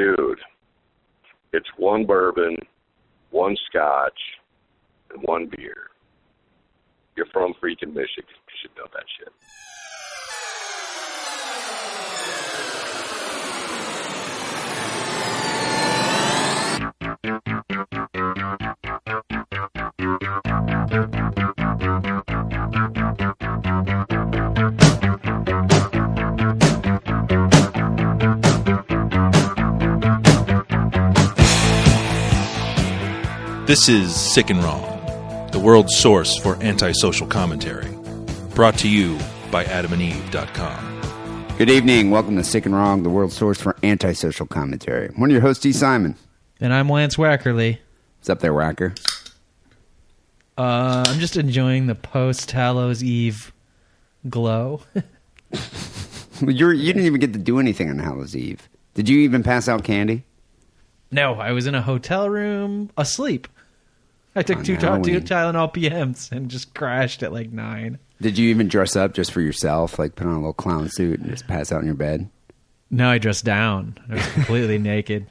dude, it's one bourbon, one scotch, and one beer. You're from freaking Michigan. You should know that shit. This is Sick and Wrong, the world's source for antisocial commentary. Brought to you by adamandeve.com. Good evening. Welcome to Sick and Wrong, the world's source for antisocial commentary. One of your hosts, E. Simon. And I'm Lance Wackerly. What's up there, Whacker? Uh, I'm just enjoying the post Hallows Eve glow. You're, you didn't even get to do anything on Hallows Eve. Did you even pass out candy? no, I was in a hotel room asleep. I took two, Halloween. two Tylenol PMs and just crashed at like nine. Did you even dress up just for yourself, like put on a little clown suit and just pass out in your bed? No, I dressed down. I was completely naked.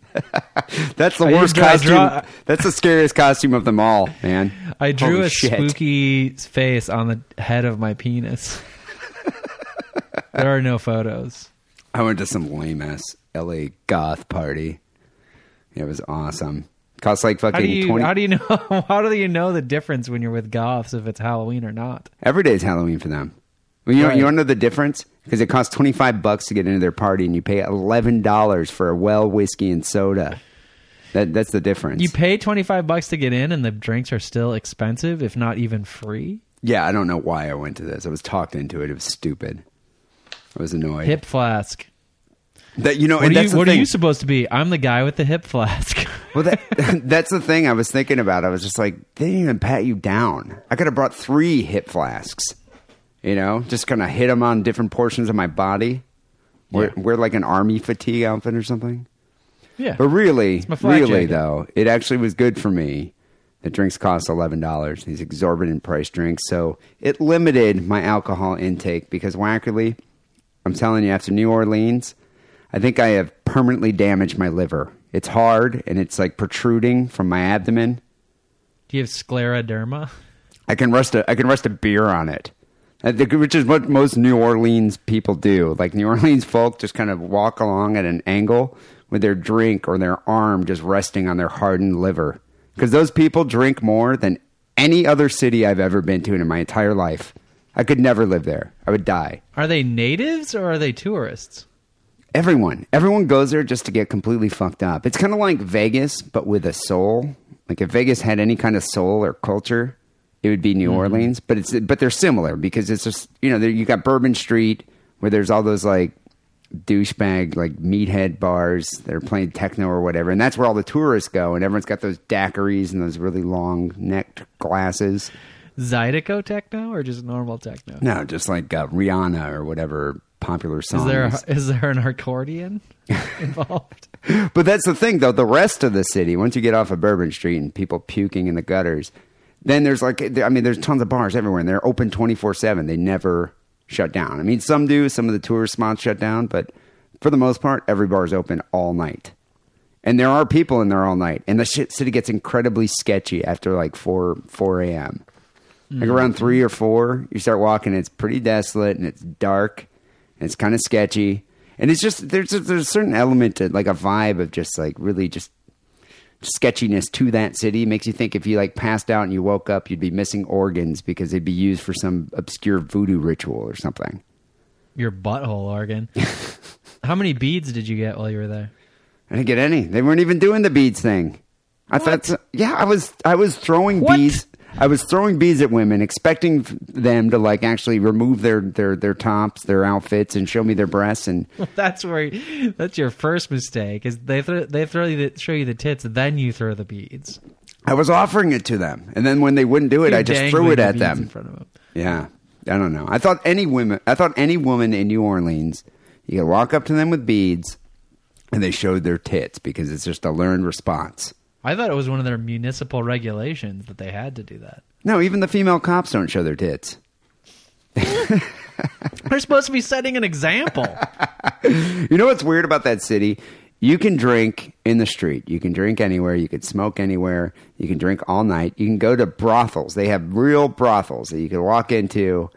That's the I worst drew- costume. draw- That's the scariest costume of them all, man. I drew Holy a shit. spooky face on the head of my penis. there are no photos. I went to some lame ass LA goth party. It was awesome. Cost like fucking How do you 20 how do you know how do you know the difference when you're with goths if it's Halloween or not? Every day is Halloween for them. Well, you Right. you to know the difference? Because it costs twenty five bucks to get into their party, and you pay eleven dollars for a well whiskey and soda. That that's the difference. You pay 25 bucks to get in and the drinks are still expensive if not even free. yeah, I don't know why I went to this. I was talked into it. It was stupid. I was annoyed. Hip flask. That you know, What, and are that's you, what are you supposed to be? I'm the guy with the hip flask. Well, that, that's the thing I was thinking about. I was just like, they didn't even pat you down. I could have brought three hip flasks. You know, just kind of hit them on different portions of my body. Wear, wear like an army fatigue outfit or something. yeah. But really, really jacket. though, it actually was good for me. The drinks cost eleven dollars. These exorbitant price drinks, so it limited my alcohol intake because Wackerly, I'm telling you, after New Orleans, I think I have permanently damaged my liver. It's hard and it's like protruding from my abdomen. Do you have scleroderma? I can rest a I can rest a beer on it, Uh, which is what most New Orleans people do. Like New Orleans folk just kind of walk along at an angle with their drink or their arm just resting on their hardened liver. Because those people drink more than any other city I've ever been to in my entire life. I could never live there. I would die. Are they natives or are they tourists? Everyone, everyone goes there just to get completely fucked up. It's kind of like Vegas, but with a soul. Like if Vegas had any kind of soul or culture, it would be New Orleans. But it's but they're similar because it's just you know there, you got Bourbon Street where there's all those like douchebag like meathead bars that are playing techno or whatever, and that's where all the tourists go. And everyone's got those daiquiris and those really long necked glasses. Zydeco techno or just normal techno? No, just like uh, Rihanna or whatever popular song. Is there a, is there an accordion involved? But that's the thing, though. The rest of the city, once you get off of Bourbon Street and people puking in the gutters, then there's like, I mean, there's tons of bars everywhere, and they're open 24 7. They never shut down. I mean, some do, some of the tourist spots shut down, but for the most part, every bar is open all night. And there are people in there all night, and the shit city gets incredibly sketchy after like 4, 4 a.m. Like mm. around three or four, you start walking. It's pretty desolate and it's dark it's kind of sketchy. And it's just there's a, there's a certain element to like a vibe of just like really just sketchiness to that city. Makes you think if you like passed out and you woke up, you'd be missing organs because they'd be used for some obscure voodoo ritual or something. Your butthole organ. How many beads did you get while you were there? I didn't get any. They weren't even doing the beads thing. I thought, yeah, I was I was throwing What? beads. I was throwing beads at women, expecting them to like actually remove their their their tops, their outfits, and show me their breasts. And That's where that's your first mistake. Is they throw they throw you the, show you the tits, then you throw the beads. I was offering it to them, and then when they wouldn't do it, You're I just threw it the at beads In them. front of them. Yeah, I don't know. I thought any women, I thought any woman in New Orleans, you could walk up to them with beads, and they showed their tits because it's just a learned response. I thought it was one of their municipal regulations that they had to do that. No, even the female cops don't show their tits. They're supposed to be setting an example. You know what's weird about that city You can drink in the street. You can drink anywhere. You can smoke anywhere. You can drink all night. You can go to brothels. They have real brothels that you can walk into.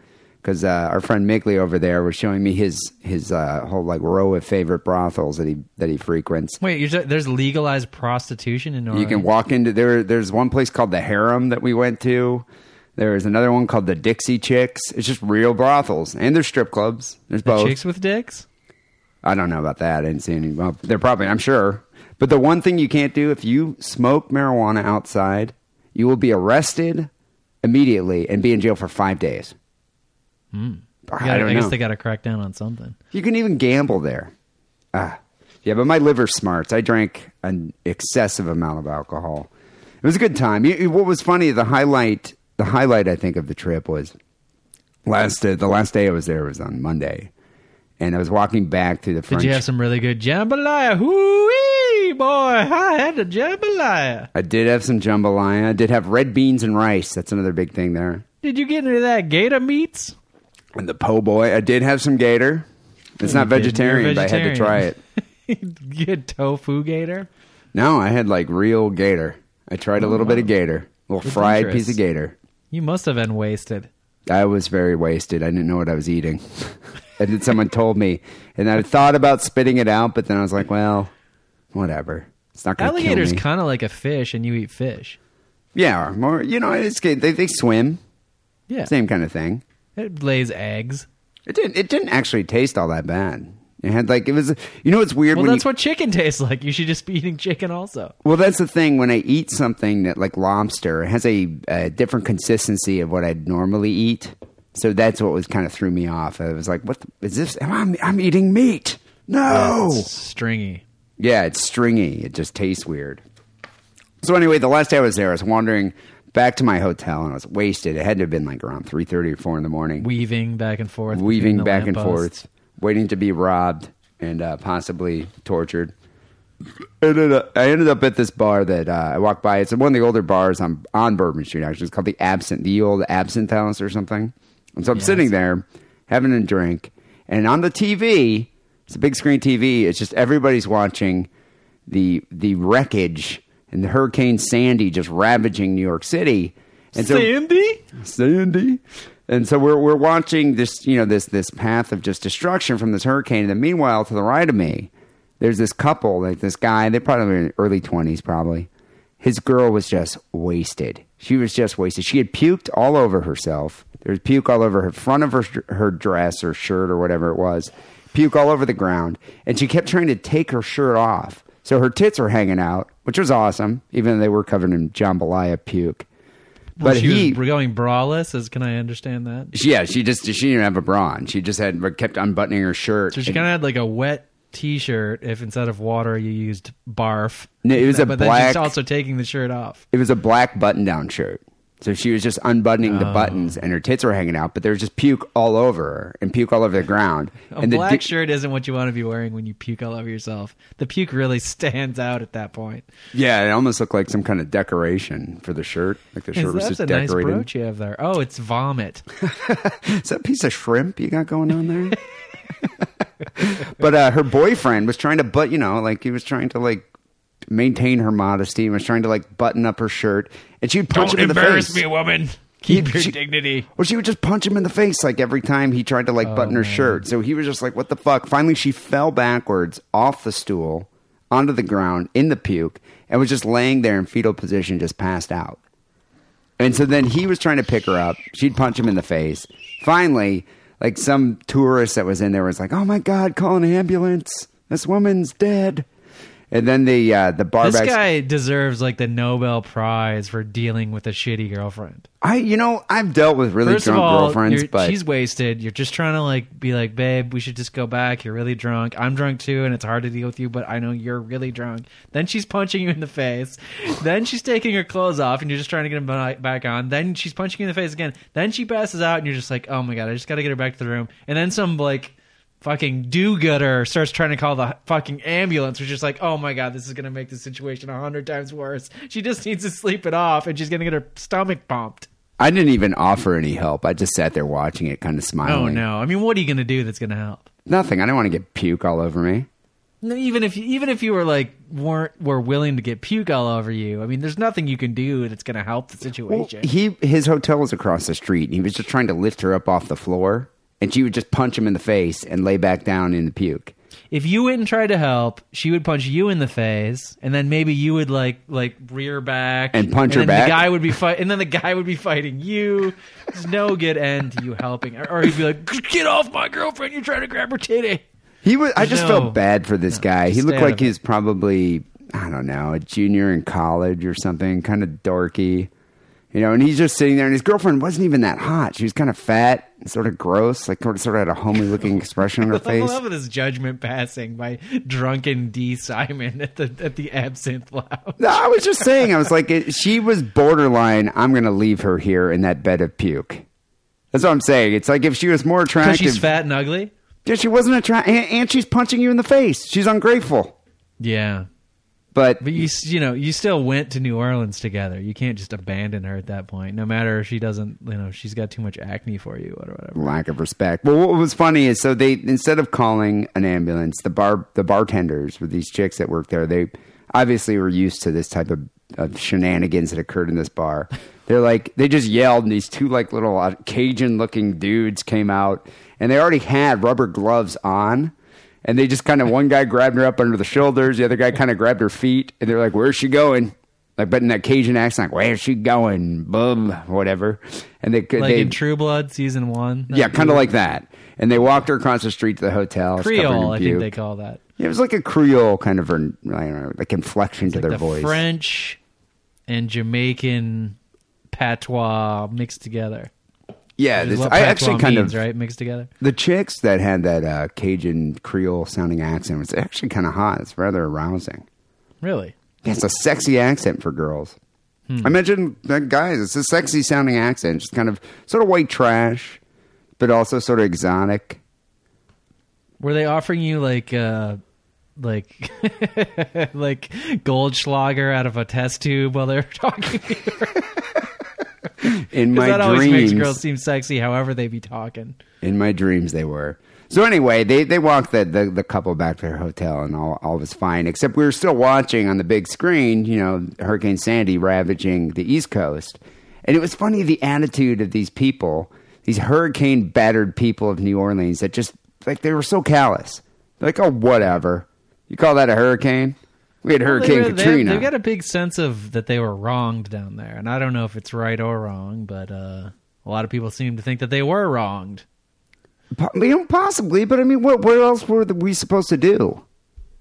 Because uh, our friend Migley over there was showing me his his uh, whole like row of favorite brothels that he that he frequents. Wait, you're, ju- there's legalized prostitution in Oregon. You can walk into there. There's one place called the Harem that we went to. There's another one called the Dixie Chicks. It's just real brothels, and there's strip clubs. There's both. chicks with dicks. I don't know about that. I didn't see any. Well, they're probably. I'm sure. But the one thing you can't do if you smoke marijuana outside, you will be arrested immediately and be in jail for five days. I gotta- don't I guess know. they got to crack down on something. You can even gamble there. Ah, yeah, but my liver smarts. I drank an excessive amount of alcohol. It was a good time. You- What was funny, the highlight, the highlight I think of the trip was last uh, the last day I was there was on Monday, and I was walking back through the Did you have some really good jambalaya? Hoo-wee, boy! I had the jambalaya. I did have some jambalaya. I did have red beans and rice. That's another big thing there. Did you get into that gator meats? And the po' boy. I did have some gator. It's not vegetarian, but I had to try it. you had tofu gator. No, I had like real gator. I tried a little bit of gator, a little fried piece of gator. You must have been wasted. I was very wasted. I didn't know what I was eating. and then someone told me, and I thought about spitting it out, but then I was like, well, whatever. It's not going to kill Alligator's kind of like a fish, and you eat fish. yeah, or more. You know, it's. They they swim. Yeah, Same kind of thing. It lays eggs. It didn't. It didn't actually taste all that bad. It had like it was. You know, what's weird Well, when that's you, what chicken tastes like. You should just be eating chicken also. Well, that's the thing. When I eat something that like lobster, it has a, a different consistency of what I'd normally eat. So that's what was kind of threw me off. I was like, "What the, is this? I'm, I'm eating meat." No. Oh, it's stringy. Yeah, it's stringy. It just tastes weird. So anyway, the last day I was there, I was wandering back to my hotel and I was wasted. It had to have been like around three thirty or four in the morning, Weaving back and forth. weaving back and forth, waiting to be robbed and uh, possibly tortured. I ended, up, I ended up at this bar that uh, I walked by. It's one of the older bars on on Bourbon Street. Actually, it's called the Absent, the old Absinthe House or something. And so I'm Yes. sitting there having a drink, and on the TV, it's a big screen TV. It's just everybody's watching the the wreckage and the Hurricane Sandy just ravaging New York City. And so Sandy? Sandy. And so we're we're watching this, you know, this this path of just destruction from this hurricane. And then meanwhile, to the right of me, there's this couple, like this guy. They're probably in early twenties, probably. His girl was just wasted. She was just wasted. She had puked all over herself. There was puke all over her front of her her dress or shirt or whatever it was. Puke all over the ground, and she kept trying to take her shirt off. So her tits were hanging out, which was awesome, even though they were covered in jambalaya puke. Well, But she he, was going braless. As can I understand that? yeah, she just she didn't have a bra on. She just had kept unbuttoning her shirt. So she kind of had like a wet T-shirt. If instead of water you used barf. No, it was a but then black- she's also taking the shirt off. it was a black button-down shirt. So she was just unbuttoning Oh. the buttons, and her tits were hanging out. But there was just puke all over her, and puke all over the ground. A and the black di- shirt isn't what you want to be wearing when you puke all over yourself. The puke really stands out at that point. yeah, it almost looked like some kind of decoration for the shirt. Like the shirt was That's just a nice decorated. brooch you have there. Oh, it's vomit. Is that a piece of shrimp you got going on there? but uh, her boyfriend was trying to, but you know, like he was trying to like maintain her modesty and was trying to like button up her shirt, and she'd punch him in the face. Embarrass me, woman. Keep He- your she- dignity. Well, she would just punch him in the face like every time he tried to like oh, button her shirt. So he was just like, "What the fuck?" Finally, she fell backwards off the stool onto the ground in the puke and was just laying there in fetal position, just passed out. And so then he was trying to pick her up. She'd punch him in the face. Finally, like some tourist that was in there was like, "Oh my god, call an ambulance! This woman's dead." And then the uh, the bar This backs- guy deserves like the Nobel Prize for dealing with a shitty girlfriend. I you know I've dealt with really First of drunk all, girlfriends, you're- but she's wasted. You're just trying to like be like, babe, we should just go back. You're really drunk. I'm drunk too, and it's hard to deal with you, but I know you're really drunk. Then she's punching you in the face. then she's taking her clothes off, and you're just trying to get them back on. Then she's punching you in the face again. Then she passes out, and you're just like, oh my god, I just got to get her back to the room. And then some like fucking do-gooder starts trying to call the fucking ambulance which is like oh my god this is gonna make the situation a hundred times worse she just needs to sleep it off and she's gonna get her stomach pumped I didn't even offer any help. I just sat there watching it, kind of smiling Oh no! I mean, what are you going to do that's going to help? Nothing. I don't want to get puke all over me. even if even if you were like weren't were willing to get puke all over you, I mean, there's nothing you can do that's going to help the Well, situation. he his hotel was across the street, and he was just trying to lift her up off the floor, and she would just punch him in the face and lay back down in the puke. if you went and tried to help, she would punch you in the face, and then maybe you would like like rear back And punch her then back? The guy would be fight, and then the guy would be fighting you. There's no good end to you helping, or, or he'd be like, "Get off my girlfriend! You're trying to grab her titty." He was. I just No. felt bad for this guy. He looked out like of he it. was probably I don't know a junior in college or something, kind of dorky, you know. And he's just sitting there, and his girlfriend wasn't even that hot. She was kind of fat, and sort of gross, like sort of, sort of had a homely looking expression on her I face. love this judgment passing by drunken D Simon at the at the Absinthe Lounge. No, I was just saying, I was like, it, she was borderline. I'm going to leave her here in that bed of puke. That's what I'm saying. It's like if she was more attractive, she's fat and ugly. Yeah, she wasn't attractive, and, and she's punching you in the face. She's ungrateful. Yeah, But, but you you know you still went to New Orleans together. You can't just abandon her at that point. No matter if she doesn't, you know, she's got too much acne for you or whatever. lack of respect. Well, what was funny is so they instead of calling an ambulance, the bar the bartenders with these chicks that work there, they obviously were used to this type of, of shenanigans that occurred in this bar. They're like they just yelled, and these two like little uh, Cajun looking dudes came out, and they already had rubber gloves on. And they just kind of one guy grabbed her up under the shoulders, the other guy kind of grabbed her feet, and they're like, "Where's she going?" Like, but in that Cajun accent, like, "Where's she going?" Bum, whatever. And they Like they in True Blood season one. yeah, kind of like that. And they walked her across the street to the hotel. It's Creole. I think they call that. It was like a Creole kind of, I don't know, like inflection to Like their the voice. French and Jamaican patois mixed together. Yeah, this, I actually kind means, of right mixed together. the chicks that had that uh, Cajun Creole sounding accent was actually kind of hot. It's rather arousing. Really? Yeah, it's a sexy accent for girls. Hmm. I mentioned that guys. It's a sexy sounding accent, just kind of sort of white trash, but also sort of exotic. Were they offering you like uh like like Goldschlager out of a test tube while they were talking to you? In my that always dreams, makes girls seem sexy however they be talking. In my dreams, they were. So anyway, they, they walked the, the, the couple back to their hotel, and all, all was fine. Except we were still watching on the big screen, you know, Hurricane Sandy ravaging the East Coast, and it was funny the attitude of these people, these hurricane battered people of New Orleans, that just like they were so callous. They're like, oh, whatever. You call that a hurricane? We had Hurricane They were- Katrina. They've got a big sense of that they were wronged down there, and I don't know if it's right or wrong, but uh, a lot of people seem to think that they were wronged. You know, possibly, but I mean, what what else were we supposed to do?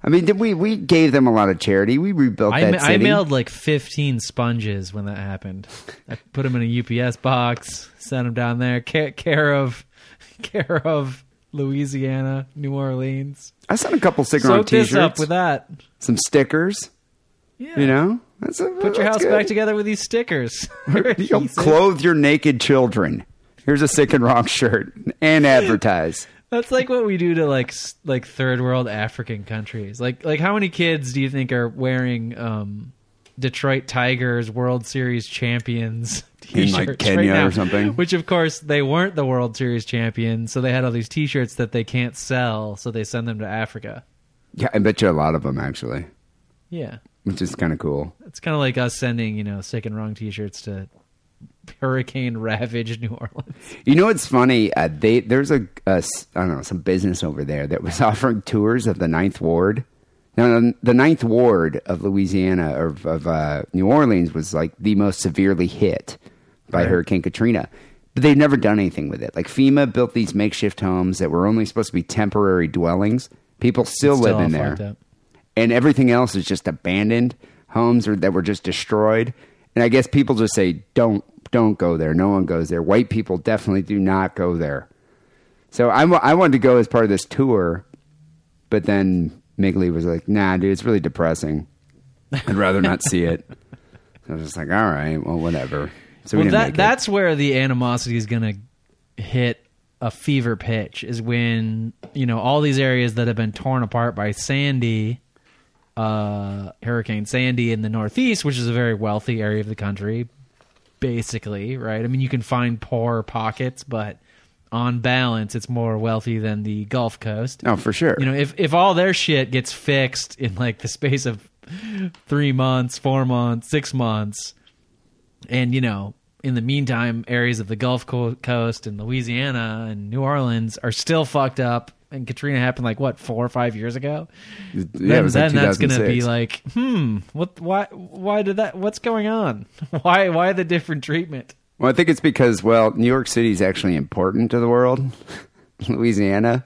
I mean, did we we gave them a lot of charity? We rebuilt I, that I city. mailed like 15 sponges when that happened. I put them in a UPS box, sent them down there, care, care of, care of Louisiana, New Orleans. I sent a couple sticker on Soak this t-shirts, up with that. some stickers. Yeah. You know, that's a, Put your house good. back together with these stickers. You clothe your naked children. Here's a sick and wrong shirt and advertise. That's like what we do to like like third world African countries. Like like how many kids do you think are wearing um Detroit Tigers World Series champions t-shirts like, Kenya right now? or something? Which of course they weren't the World Series champions, so they had all these t-shirts that they can't sell, so they send them to Africa. Yeah, I bet you a lot of them actually, Yeah. which is kind of cool. It's kind of like us sending, you know, sick and wrong t-shirts to hurricane ravaged New Orleans. You know what's funny? Uh, they there's a, a I don't know some business over there that was offering tours of the Ninth Ward. Now the- Ninth Ward of Louisiana or of, of uh, New Orleans was like the most severely hit by Hurricane Katrina, but they've never done anything with it. Like FEMA built these makeshift homes that were only supposed to be temporary dwellings. People still, It's live in there and everything else is just abandoned homes or that were just destroyed. And I guess people just say, "Don't, don't go there. No one goes there." White people definitely do not go there. So I, I wanted to go as part of this tour, but then Migley was like, "Nah, dude, it's really depressing. I'd rather not see it." So I was just like, "All right, well, whatever." So well, didn't that that's where the animosity is going to hit a fever pitch. Is when you know all these areas that have been torn apart by Sandy, uh, Hurricane Sandy in the Northeast, which is a very wealthy area of the country, basically, right? I mean, you can find poor pockets, but on balance, it's more wealthy than the Gulf Coast. Oh, for sure. You know, if if all their shit gets fixed in like the space of three months, four months, six months, and you know, in the meantime, areas of the Gulf Co- Coast and Louisiana and New Orleans are still fucked up. And Katrina happened like what four or five years ago. yeah, then it was like then that's gonna be like, hmm, what? Why? Why did that? What's going on? Why? Why the different treatment? Well, I think it's because well, New York City is actually important to the world. Louisiana,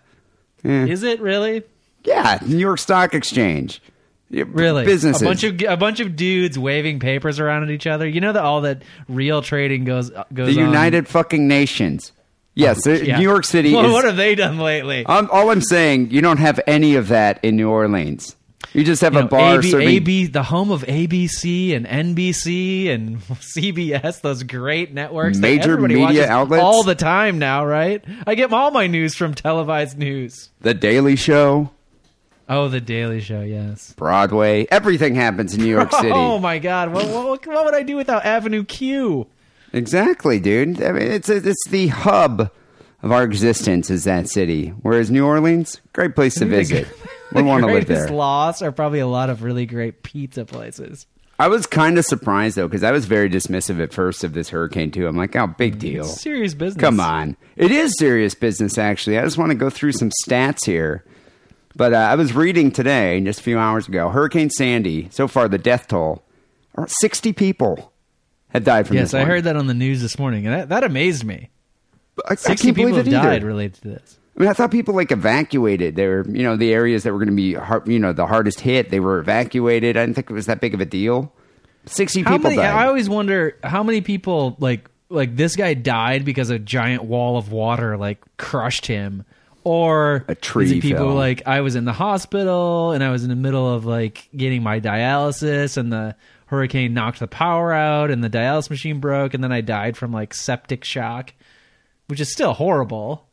eh. Is it really? yeah, New York Stock Exchange, Really, businesses. A bunch of a bunch of dudes waving papers around at each other. You know that all that real trading goes goes. the on- United fucking Nations. Yes, there- Yeah. New York City Well, is. what have they done lately? I'm, all I'm saying, you don't have any of that in New Orleans. You just have You a know, bar AB, serving. AB, the home of ABC and NBC and CBS, those great networks. Major media outlets? all the time now, right? I get all my news from televised news. the Daily Show, Oh, the Daily Show, yes. Broadway, everything happens in New York City. Oh my God, what, what, what would I do without Avenue Q? Exactly, dude. I mean, it's it's the hub of our existence is that city. Whereas New Orleans, great place to visit. We want to live greatest there. loss are probably a lot of really great pizza places. I was kind of surprised though because I was very dismissive at first of this hurricane too. I'm like, oh, big deal. Serious business. Come on, it is serious business. Actually, I just want to go through some stats here. But uh, I was reading today, just a few hours ago, Hurricane Sandy. So far, the death toll: 60 people had died from Yes, this. I one. heard that on the news this morning, and that, that amazed me. I, I can't people believe it either. died related to this. I mean, I thought people like evacuated. They were, you know, the areas that were going to be, hard, you know, the hardest hit. They were evacuated. I didn't think it was that big of a deal. Sixty How people many? died. I always wonder how many people like like this guy died because a giant wall of water like crushed him, or A tree is it people fell. like I was in the hospital and I was in the middle of like getting my dialysis and the hurricane knocked the power out and the dialysis machine broke and then I died from like septic shock, which is still horrible.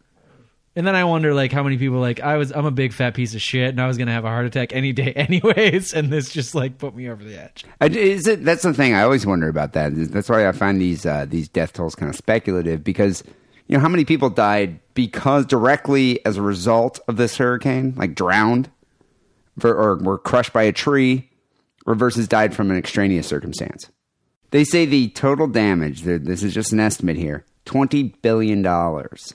And then I wonder, like, how many people like I was. I'm a big fat piece of shit, and I was gonna have a heart attack any day, anyways. And this just like put me over the edge. Is it, that's the thing I always wonder about that. That's why I find these uh, these death tolls kind of speculative because you know how many people died because directly as a result of this hurricane, like drowned, ver- or were crushed by a tree, or versus died from an extraneous circumstance. They say the total damage. This is just an estimate here: twenty billion dollars,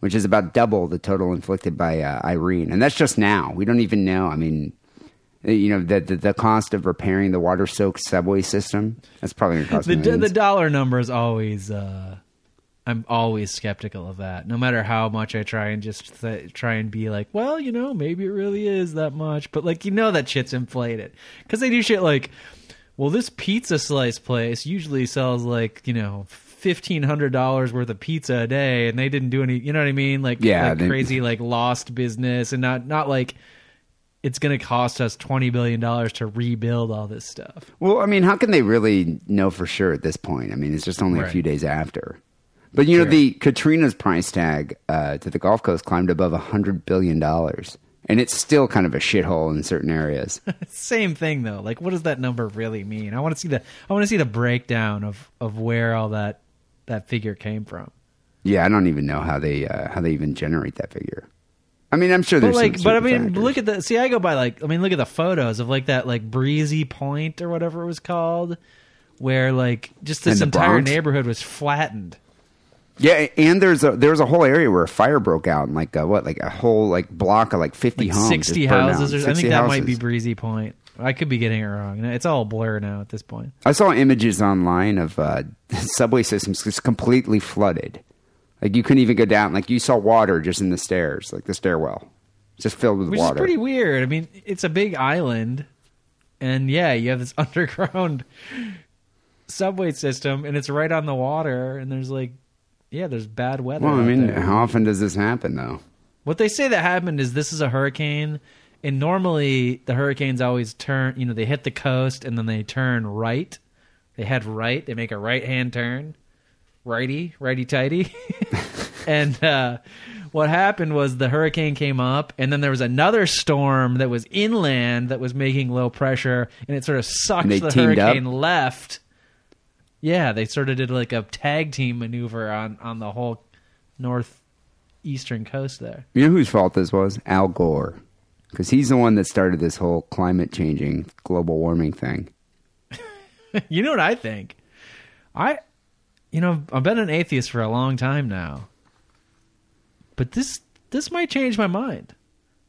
which is about double the total inflicted by uh, Irene, and that's just now. We don't even know. I mean, you know the, the the cost of repairing the water soaked subway system that's probably going to cost The millions. the dollar number is always. uh I'm always skeptical of that. No matter how much I try and just th- try and be like, well, you know, maybe it really is that much, but like you know that shit's inflated because they do shit like, well, this pizza slice place usually sells like you know fifteen hundred dollars worth of pizza a day, and they didn't do any. You know what I mean? Like, Yeah, like they- crazy like lost business, and not not like it's going to cost us twenty billion dollars to rebuild all this stuff. well, I mean, how can they really know for sure at this point? I mean, it's just only a few days after. But you know, the Katrina's price tag uh, to the Gulf Coast climbed above a hundred billion dollars, and it's still kind of a shithole in certain areas. Same thing though. Like, what does that number really mean? I want to see the I want to see the breakdown of of where all that that figure came from. yeah, I don't even know how they uh, how they even generate that figure. I mean, I'm sure But there's like, but I mean, factors. look at the see. I go by like, I mean, look at the photos of like that like breezy point or whatever it was called, where like just this entire Bronx? neighborhood was flattened. Yeah, and there's a there was a whole area where a fire broke out, and like uh, what, like a whole like block of like fifty Like homes, sixty houses. Or, I think that might be Breezy Point. I could be getting it wrong. It's all blur now at this point. I saw images online of uh, subway systems just completely flooded. Like you couldn't even go down. Like you saw water just in the stairs, like the stairwell, just filled with Which water. is pretty weird. I mean, it's a big island, and yeah, you have this underground subway system, and it's right on the water, and there's like, yeah, there's bad weather. well, I mean, there. how often does this happen though? what they say that happened is this is a hurricane, and normally the hurricanes always turn. You know, they hit the coast and then they turn right. They head right. They make a right hand turn, righty, righty tighty. and uh, what happened was the hurricane came up, and then there was another storm that was inland that was making low pressure, and it sort of sucked the teamed up? hurricane left. Yeah, they sort of did like a tag team maneuver on on the whole north eastern coast there. You know whose fault this was? Al Gore. Because he's the one that started this whole climate changing, global warming thing. you know what I think? I, you know, I've been an atheist for a long time now, but this this might change my mind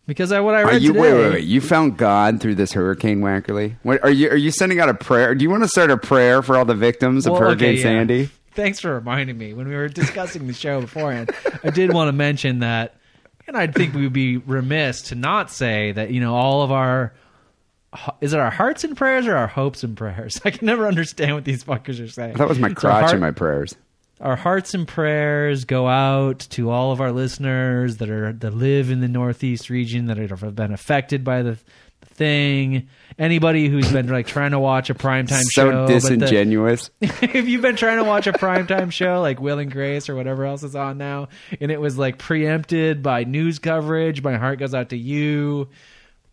because I what I Are read you today. wait, wait, wait? You found God through this hurricane, Wackerly? What, are you are you sending out a prayer? Do you want to start a prayer for all the victims of Well, Hurricane okay, yeah. Sandy? Thanks for reminding me when we were discussing the show beforehand. I did want to mention that, and I think we would be remiss to not say that you know all of our is it our hearts and prayers or our hopes and prayers? I can never understand what these fuckers are saying. That was my crotch heart- in my prayers. our hearts and prayers go out to all of our listeners that are that live in the northeast region that have been affected by the thing. Anybody who's been like trying to watch a primetime So show, but the- disingenuous. if you've been trying to watch a primetime show like Will and Grace or whatever else is on now, and it was like preempted by news coverage, my heart goes out to you.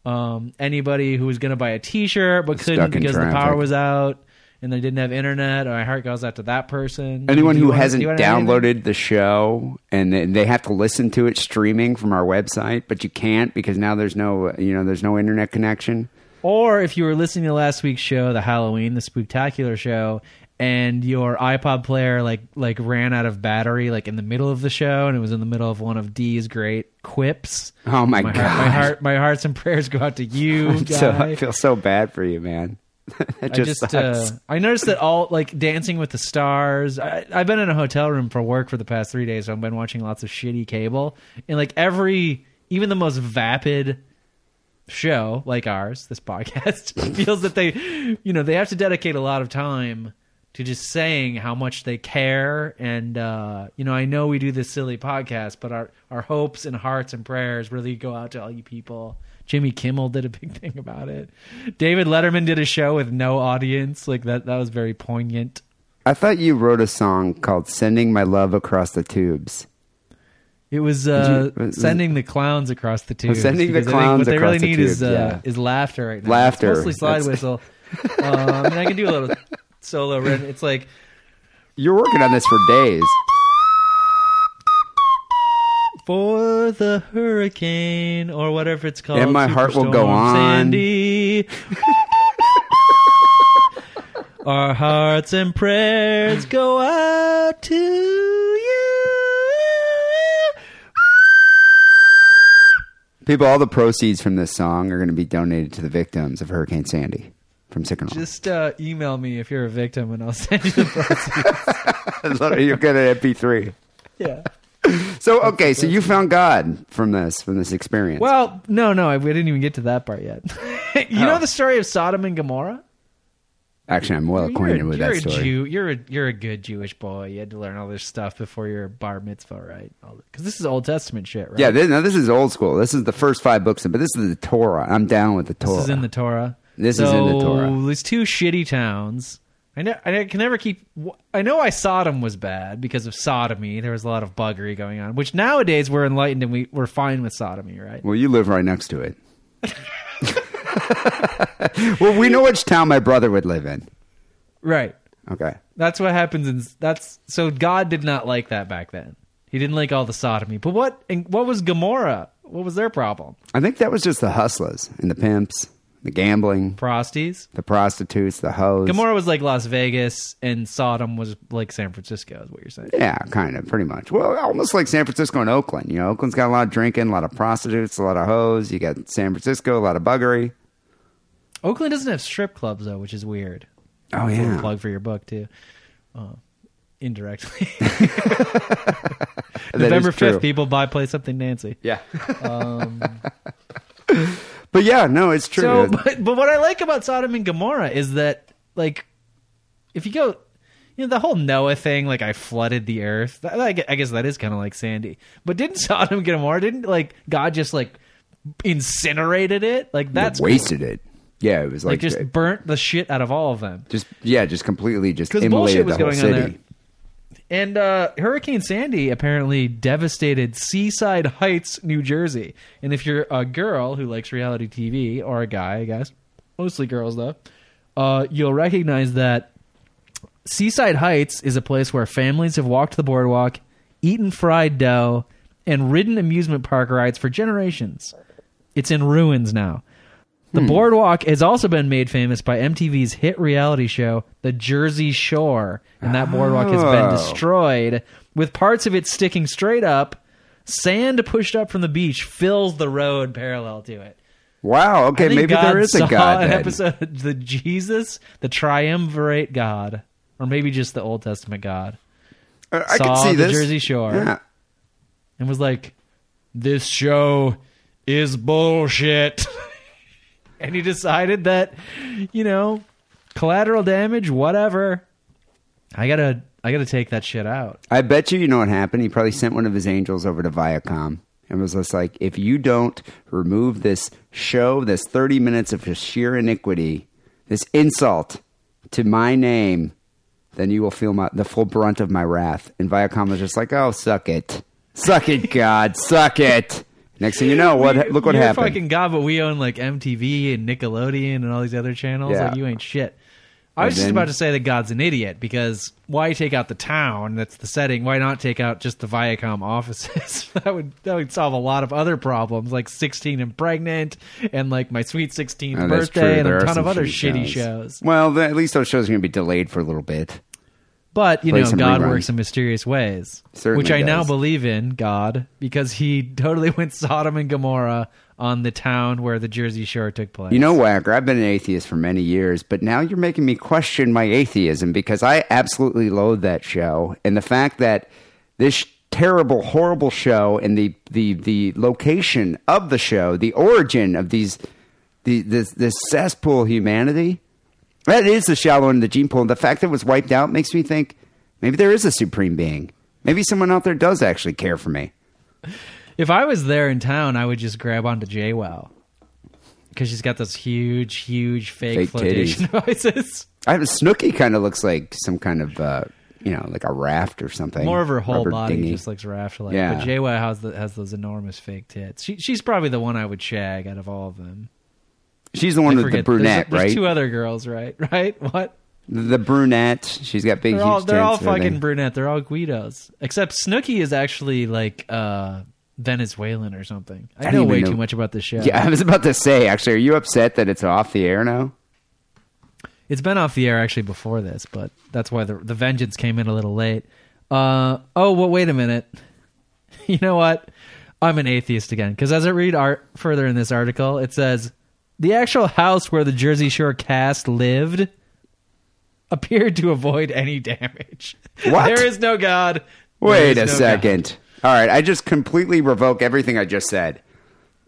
Um, anybody who was going to buy a T-shirt but couldn't because the power was out and they didn't have internet, my heart goes out to that person. Anyone who hasn't do you wanna add anything? downloaded the show and they- they have to listen to it streaming from our website, but you can't because now there's no you know there's no internet connection. Or if you were listening to last week's show, the Halloween, the Spooktacular show, and your iPod player like like ran out of battery like in the middle of the show, and it was in the middle of one of Dee's great quips. Oh my, my god! heart, my heart, my hearts and prayers go out to you, So. I feel so bad for you, man. I just, uh, I noticed that all like Dancing with the Stars. I, I've been in a hotel room for work for the past three days, so I've been watching lots of shitty cable, and like every, even the most vapid show like ours, this podcast feels that they, you know, they have to dedicate a lot of time to just saying how much they care, and uh, you know, I know we do this silly podcast, but our our hopes and hearts and prayers really go out to all you people. Jimmy Kimmel did a big thing about it. David Letterman did a show with no audience. Like that that was very poignant. I thought you wrote a song called "Sending My Love Across the Tubes." It was uh, you- was- sending the clowns across the tubes. Sending the because I think clowns what they really the need is uh, yeah. is laughter right now. Laughter. It's mostly slide That's- whistle. I mean, I can do a little solo. written. It's like You're working on this for days. For the hurricane or whatever it's called. And my heart will go on. Sandy. Our hearts and prayers go out to you. People, all the proceeds from this song are going to be donated to the victims of Hurricane Sandy from Wrong. Just uh, email me if you're a victim, and I'll send you the proceeds. You'll get an MP3. yeah. So okay, so you found God from this from this experience. Well, no, no, I- we didn't even get to that part yet. you know Oh. the story of Sodom and Gomorrah? actually, I'm well acquainted a, with that story. Jew. You're a you're a good Jewish boy. You had to learn all this stuff before your bar mitzvah, right? Because this is Old Testament shit, right? Yeah, this, now this is old school. This is the first five books, but this is the Torah. I'm down with the Torah. This is in the Torah. This so, is in the Torah. These two shitty towns. I know. I can never keep. I know why Sodom was bad because of sodomy. There was a lot of buggery going on. Which nowadays we're enlightened and we we're fine with sodomy, right? Well, you live right next to it. well, we know which town my brother would live in. Right. Okay. That's what happens in that's so God did not like that back then. He didn't like all the sodomy. But what and what was Gomorrah? What was their problem? I think that was just the hustlers and the pimps, the gambling, Prosties. the prostitutes, the hoes. Gomorrah was like Las Vegas and Sodom was like San Francisco is what you're saying. Yeah, kind of, pretty much. Well, almost like San Francisco and Oakland. You know, Oakland's got a lot of drinking, a lot of prostitutes, a lot of hoes. You got San Francisco, a lot of buggery. Oakland doesn't have strip clubs though, which is weird. Oh A little yeah, plug for your book too. Uh, indirectly. That November true. fifth, people buy play something Nancy. Yeah, Um, but yeah, no, it's true. So, but, but what I like about Sodom and Gomorrah is that, like, if you go, you know, the whole Noah thing, like, I flooded the earth. That- I gue- I guess that is kind of like Sandy. But didn't Sodom and Gomorrah, didn't, like, God just, like, incinerated it? Like, that's cool. wasted it. Yeah, it was Like, like, just uh, burnt the shit out of all of them. just yeah, just completely just 'Cause immolated bullshit was the whole going on city. there. And uh, Hurricane Sandy apparently devastated Seaside Heights, New Jersey. And if you're a girl who likes reality TV, or a guy, I guess, mostly girls though, uh, you'll recognize that Seaside Heights is a place where families have walked the boardwalk, eaten fried dough, and ridden amusement park rides for generations. It's in ruins now. The boardwalk has also been made famous by MTV's hit reality show, The Jersey Shore, and that boardwalk has been Oh. destroyed, with parts of it sticking straight up. Sand pushed up from the beach fills the road parallel to it. Wow. I Okay, think maybe God there is a saw God. An then. episode, of the Jesus, the triumvirate God, or maybe just the Old Testament God, Uh, I saw can see the this. Jersey Shore. Yeah. and was like, "This show is bullshit," and he decided that, you know, collateral damage, whatever. I gotta, I gotta take that shit out. I bet you, you know what happened. He probably sent one of his angels over to Viacom and was just like, if you don't remove this show, this 30 minutes of sheer iniquity, this insult to my name, then you will feel my, the full brunt of my wrath. And Viacom was just like, oh, suck it. Suck it, God. suck it. Next thing you know, what? We- look what you're happened. fucking God, but we own like MTV and Nickelodeon and all these other channels. Yeah. Like you ain't shit. I was And just about to say that God's an idiot because why take out the town? That's the setting. Why not take out just the Viacom offices? that would that would solve a lot of other problems, like 16 and pregnant, and like my sweet 16th Oh, birthday, and There a ton of other shitty shitty shows. Well, the, at least those shows are going to be delayed for a little bit. But you Play know, some God reruns. works in mysterious ways, Certainly which I now believe in God because He totally went Sodom and Gomorrah on the town where the Jersey Shore took place. You know, Whacker, I've been an atheist for many years, but now you're making me question my atheism because I absolutely loathe that show. And the fact that this terrible, horrible show and the, the, the location of the show, the origin of these, the, this, this cesspool humanity, that is the shallow end of the gene pool. And the fact that it was wiped out makes me think maybe there is a supreme being. Maybe someone out there does actually care for me. If I was there in town, I would just grab onto JWoww because she's got those huge, huge fake, Fake flotation devices. I have a Snooki kind of looks like some kind of, uh, you know, like a raft or something. More of her whole Rubber body dinghy. just looks raft like. Yeah. But JWoww has the, has those enormous fake tits. She, she's probably the one I would shag out of all of them. She's the one I with the brunette, there's, there's right? two other girls, right? Right? What? the brunette. She's got big, They're huge all they're all fucking brunette. They're all Guidos. Except Snooki is actually like uh Venezuelan or something. I, I know way even too much about this show. Yeah, I was about to say. Actually, are you upset that it's off the air now? It's been off the air actually before this, but that's why the the vengeance came in a little late. Uh oh, well wait a minute. You know what? I'm an atheist again because as I read art further in this article, it says the actual house where the Jersey Shore cast lived appeared to avoid any damage. What? there is no God. Wait a no God. second. All right, I just completely revoke everything I just said.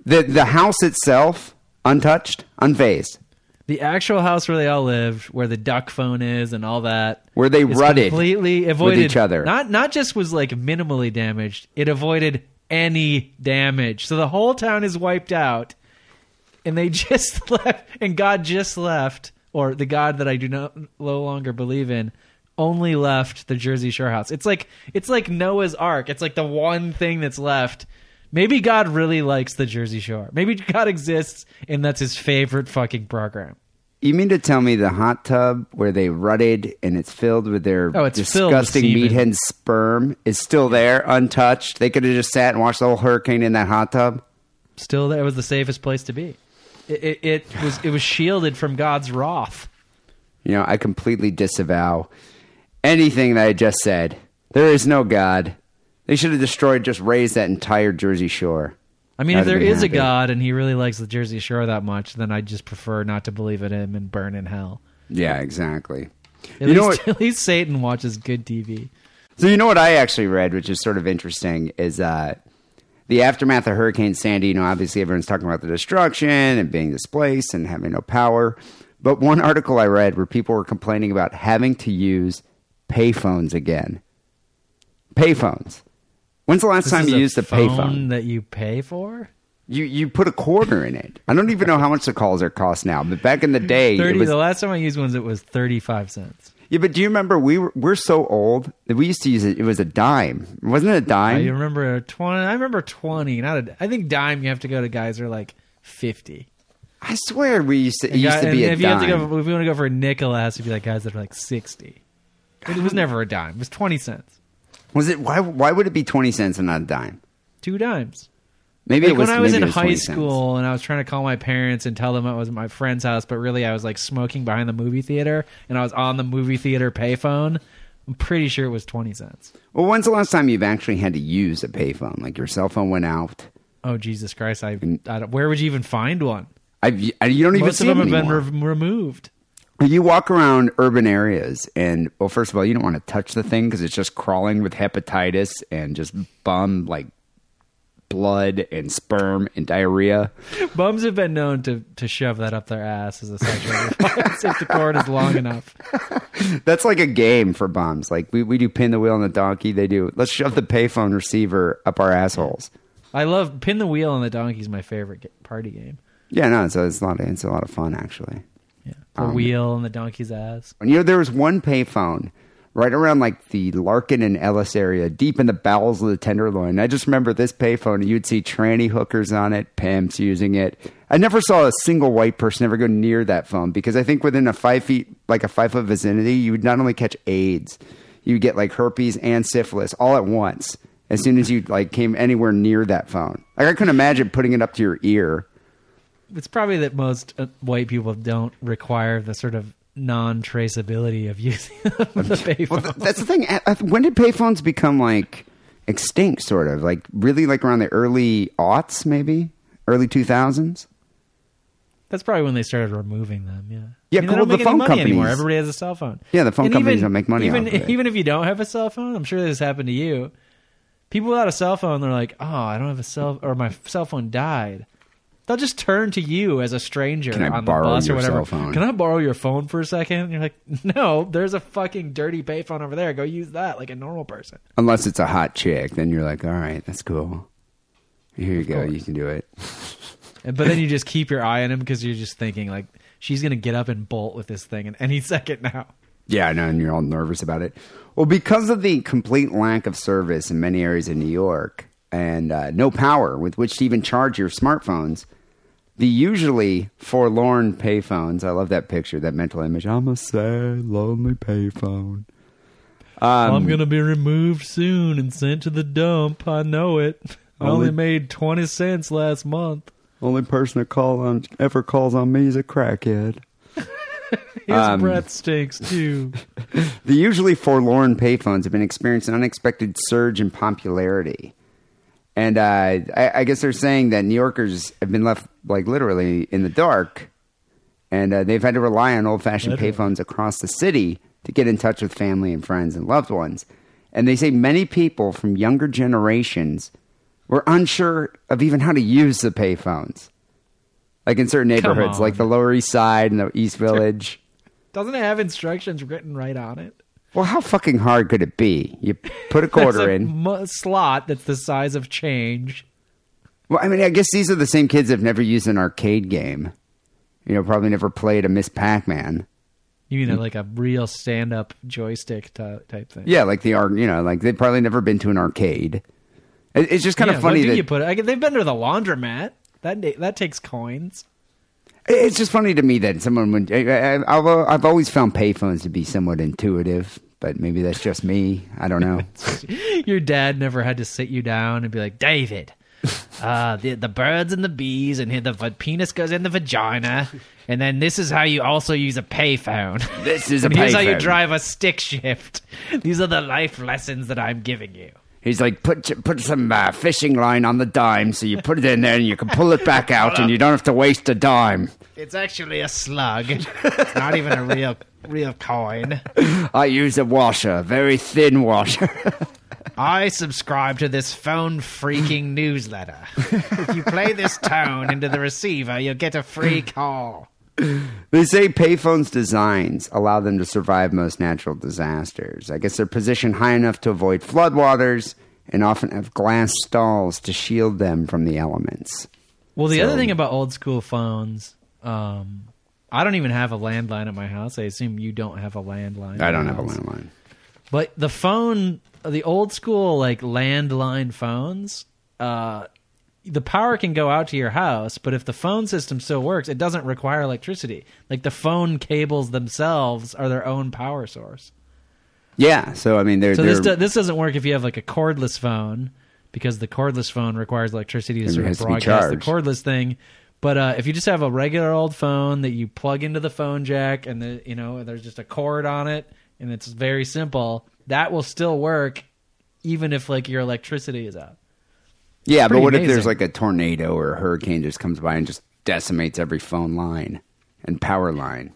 The the house itself, untouched, unfazed, The actual house where they all lived, where the duck phone is and all that, where they rutted completely avoided each other. Not not just was like minimally damaged; it avoided any damage. So the whole town is wiped out, and they just left. And God just left, or the God that I do not no longer believe in, only left the Jersey Shore house. It's like it's like Noah's Ark. It's like the one thing that's left. Maybe God really likes the Jersey Shore. Maybe God exists, and that's his favorite fucking program. You mean to tell me the hot tub where they rutted and it's filled with their Oh, it's disgusting meathead sperm is still there, untouched? They could have just sat and watched the whole hurricane in that hot tub. still that was the safest place to be. It, it, it was it was shielded from God's wrath. You know, I completely disavow anything that I just said. There is no God. They should have destroyed, just razed that entire Jersey Shore. I mean, if I'd there been a. God and he really likes the Jersey Shore that much, then I just prefer not to believe in him and burn in hell. Yeah, exactly. At You know least, at least Satan watches good TV. So you know what I actually read, which is sort of interesting, is uh, the aftermath of Hurricane Sandy. You know, obviously everyone's talking about the destruction and being displaced and having no power. But one article I read where people were complaining about having to use payphones again. Payphones. When's the last This time you used a phone payphone? that you pay for? You you put a quarter in it. I don't even know how much the calls are cost now, but back in the day, it Thirty. was the last time I used one, it was thirty-five cents. Yeah. But do you remember we were we're so old that we used to use it? It was a dime, wasn't it a dime? I remember twenty. I remember twenty. Not a. I think dime. You have to go to guys who are like fifty. I swear we used to. It used to be and a if you have to go, if you want to go for a nickel, it has to be like guys that are like sixty. It was never a dime. It was twenty cents. Was it why? Why would it be twenty cents and not a dime? two dimes. Maybe Like it was when I was in was high 20 cents. school and I was trying to call my parents and tell them I was at my friend's house, but really I was like smoking behind the movie theater and I was on the movie theater payphone. I'm pretty sure it was twenty cents. Well, when's the last time you've actually had to use a payphone? Like your cell phone went out. Oh Jesus Christ! I, I where would you even find one? I've, you don't even Most see of them them have been re- removed. You walk around urban areas, and well, first of all, you don't want to touch the thing because it's just crawling with hepatitis and just bum like blood and sperm and diarrhea. Bums have been known to, to shove that up their ass as a sexual if the cord is long enough. That's like a game for bums. Like we, we do pin the wheel on the donkey. They do let's shove the payphone receiver up our assholes. I love pin the wheel on the donkey is my favorite party game. Yeah, no, it's, it's a lot. Of, it's a lot of fun actually. Yeah, the Um, wheel on the donkey's ass. And, you know, there was one payphone right around like the Larkin and Ellis area, deep in the bowels of the Tenderloin. I just remember this payphone, you'd see tranny hookers on it, pimps using it. I never saw a single white person ever go near that phone because I think within a five feet, like a five foot vicinity, you would not only catch AIDS, you would get like herpes and syphilis all at once. As soon as you like came anywhere near that phone, like I couldn't imagine putting it up to your ear. It's probably that most uh, white people don't require the sort of non traceability of using the payphone. Well, that's the thing. When did payphones become like extinct? Sort of like really like around the early aughts, maybe early two thousands. That's probably when they started removing them. Yeah. Yeah, I mean, cool, the phone money anymore. Everybody has a cell phone. Yeah, the phone And companies even, don't make money Even of even if you don't have a cell phone, I'm sure this happened to you. People without a cell phone, they're like, "Oh, I don't have a cell, or my cell phone died." They'll just turn to you as a stranger Can I on the borrow bus or your whatever. cell phone? Can I borrow your phone for a second? And you're like, "No, there's a fucking dirty payphone over there. Go use that like a normal person." Unless it's a hot chick, then you're like, all right, that's cool. Here you go, you can do it. And- But then you just keep your eye on him because you're just thinking like, she's gonna get up and bolt with this thing in any second now. Yeah, I know, and you're all nervous about it. Well, because of the complete lack of service in many areas of New York and uh, no power with which to even charge your smartphones, the usually forlorn payphones. I love that picture, that mental image. I'm a sad, lonely payphone. Um, I'm gonna be removed soon and sent to the dump. I know it. I only Only- made twenty cents last month. Only person that call on ever calls on me is a crackhead. His Um, breath stinks too. The usually forlorn payphones have been experiencing an unexpected surge in popularity. And uh, I, I guess they're saying that New Yorkers have been left, like, literally in the dark. And uh, they've had to rely on old fashioned payphones across the city to get in touch with family and friends and loved ones. And they say many people from younger generations were unsure of even how to use the payphones. Like in certain neighborhoods, like the Lower East Side and the East Village. Doesn't it have instructions written right on it? Well, how fucking hard could it be? You put a quarter a in. mu- slot that's the size of change. Well, I mean, I guess these are the same kids that have never used an arcade game. You know, probably never played a Miss Pac-Man. You mean mm. like a real stand-up joystick ty- type thing? Yeah, like the art. You know, like they've probably never been to an arcade. It- It's just kind Yeah, of funny that you put? it? I, they've been to the laundromat. That that takes coins. it's just funny to me that someone would. I, I've always found payphones to be somewhat intuitive, but maybe that's just me. I don't know. Your dad never had to sit you down and be like, David, uh, the the birds and the bees, and here the v- penis goes in the vagina, and then this is how you also use a payphone. This is a and here's how you drive a stick shift. These are the life lessons that I'm giving you. He's like, put put some uh, fishing line on the dime, so you put it in there and you can pull it back out, and you don't have to waste a dime. It's actually a slug. It's not even a real real coin. I use a washer, a very thin washer. I subscribe to this phone freaking newsletter. if you play this tone into the receiver, you'll get a free call. They say payphones' designs allow them to survive most natural disasters. I guess they're positioned high enough to avoid floodwaters and often have glass stalls to shield them from the elements. Well, the So- other thing about old school phones, um, I don't even have a landline at my house. I assume you don't have a landline. I don't have a landline. But the phone, the old school like landline phones, uh, the power can go out to your house, but if the phone system still works, it doesn't require electricity. Like the phone cables themselves are their own power source. Yeah, so I mean, they're, So they're this do, this doesn't work if you have like a cordless phone because the cordless phone requires electricity to sort of has to be broadcast the cordless thing. But uh, if you just have a regular old phone that you plug into the phone jack and the you know there's just a cord on it and it's very simple, that will still work even if like your electricity is out. Yeah, but what if there's like a tornado or a hurricane just comes by and just decimates every phone line and power line?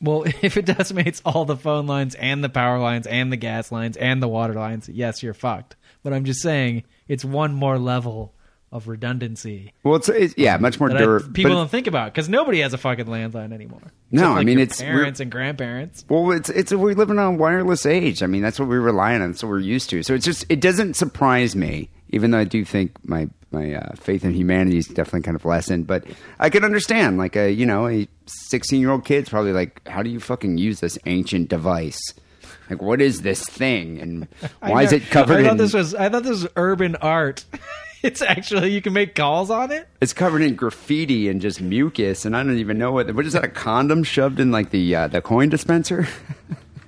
Well, if it decimates all the phone lines and the power lines and the gas lines and the water lines, yes, you're fucked. But I'm just saying it's one more level of redundancy Well, it's, it's yeah, much more that I, people don't think about because nobody has a fucking landline anymore. No, Except, I mean, it's- parents and grandparents. Well, it's it's we're living on a wireless age. I mean, that's what we rely on. That's what we're used to. So it's just it doesn't surprise me, even though I do think my my uh, faith in humanity is definitely kind of lessened. But I can understand, like a you know a sixteen year old kid's probably like, how do you fucking use this ancient device? Like, what is this thing, and why is it covered I thought in? this was I thought this was urban art. it's actually you can make calls on it. it's covered in graffiti and just mucus, and I don't even know what. What is that? A condom shoved in like the uh, the coin dispenser?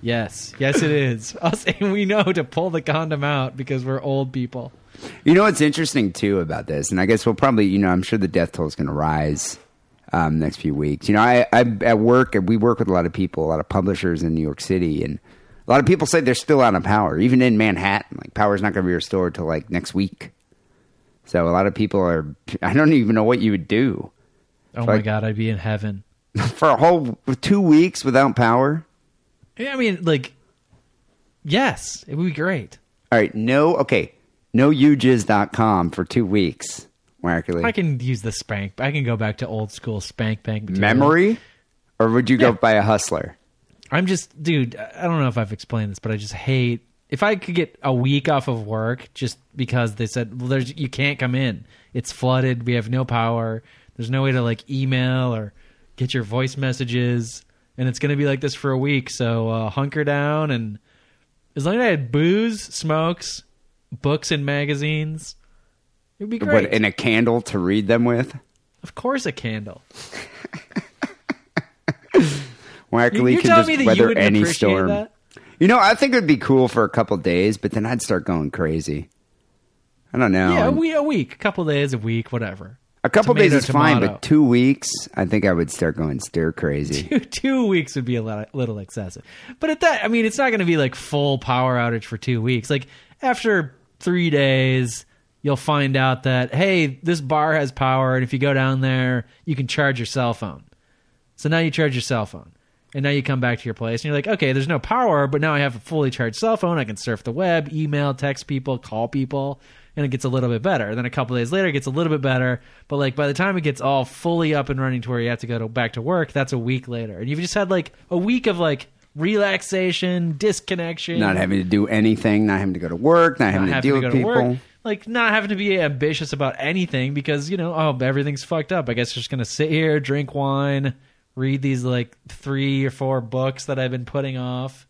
Yes, yes, it is. Us and we know to pull the condom out because we're old people. You know what's interesting too about this, and I guess we'll probably, you know, I'm sure the death toll is going to rise um, next few weeks. You know, I, I at work, we work with a lot of people, a lot of publishers in New York City, and a lot of people say they're still out of power, even in Manhattan. Like power's not going to be restored till like next week. So a lot of people are. I don't even know what you would do Oh my Like- god, I'd be in heaven. for a whole two weeks without power. Yeah, I mean, like, yes, it would be great. All right, no, okay, no youjizz.com for two weeks. I can use the spank. I can go back to old school spank bank material. memory, or would you go Yeah. by a hustler? I'm just, dude. I don't know if I've explained this, but I just hate. If I could get a week off of work just because they said, well, there's you can't come in. It's flooded. We have no power. There's no way to like email or get your voice messages, and it's gonna be like this for a week. So uh, hunker down, and as long as I had booze, smokes, books, and magazines, it'd be great. What, and a candle to read them with? of course, a candle. Miraculously You're can just me that you weather any storm. that? You know, I think it would be cool for a couple days, but then I'd start going crazy. I don't know. Yeah, a week, a week, a couple days, a week, whatever. a couple tomato, days is fine, but two weeks, I think I would start going stir crazy. two, two weeks would be a little, little excessive. But at that, I mean, it's not going to be like full power outage for two weeks. Like after three days, you'll find out that hey, this bar has power, and if you go down there, you can charge your cell phone. So now you charge your cell phone. And now you come back to your place and you're like, okay, there's no power, but now I have a fully charged cell phone. I can surf the web, email, text people, call people, and it gets a little bit better. Then a couple days later, it gets a little bit better. But like by the time it gets all fully up and running to where you have to go to, back to work, that's a week later. And you've just had like a week of like relaxation, disconnection, not having to do anything, not having to go to work, not, having to having deal to with people. work, like not having to be ambitious about anything because you know, oh, everything's fucked up. I guess just gonna sit here, drink wine, read these like three or four books that I've been putting off.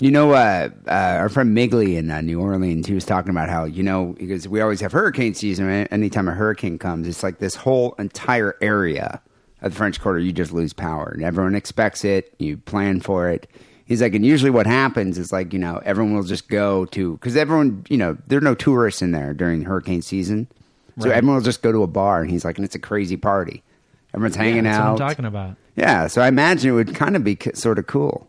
You know, uh, uh, our friend Migley in uh, New Orleans, he was talking about how, you know, because we always have hurricane season. Anytime a hurricane comes, it's like this whole entire area of the French Quarter, you just lose power. And everyone expects it. You plan for it. He's like, and usually what happens is like, you know, everyone will just go to, because everyone, you know, there are no tourists in there during hurricane season. So Right. everyone will just go to a bar. And he's like, and it's a crazy party. Everyone's hanging Yeah, that's out. What I'm talking about. Yeah. So I imagine it would kind of be sort of cool.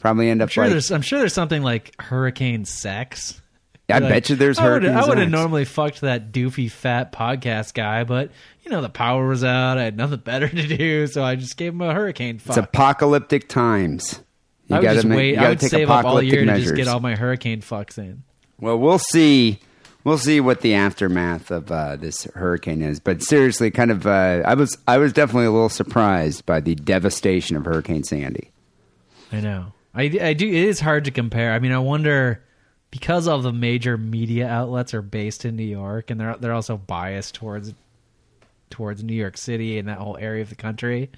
Probably end up I'm sure like, there's I'm sure there's something like hurricane sex. I Like, bet you there's hurricane I would have normally fucked that doofy fat podcast guy, but you know the power was out. I had nothing better to do, so I just gave him a hurricane fuck. It's apocalyptic times. You I would just make- wait. you I would take save up all year to just get all my hurricane fucks in. Well, we'll see. We'll see what the aftermath of uh, this hurricane is. But seriously, kind of, uh, I was, I was definitely a little surprised by the devastation of Hurricane Sandy. I know. I, I do. It is hard to compare. I mean, I wonder because all the major media outlets are based in New York, and they're they're also biased towards towards New York City and that whole area of the country.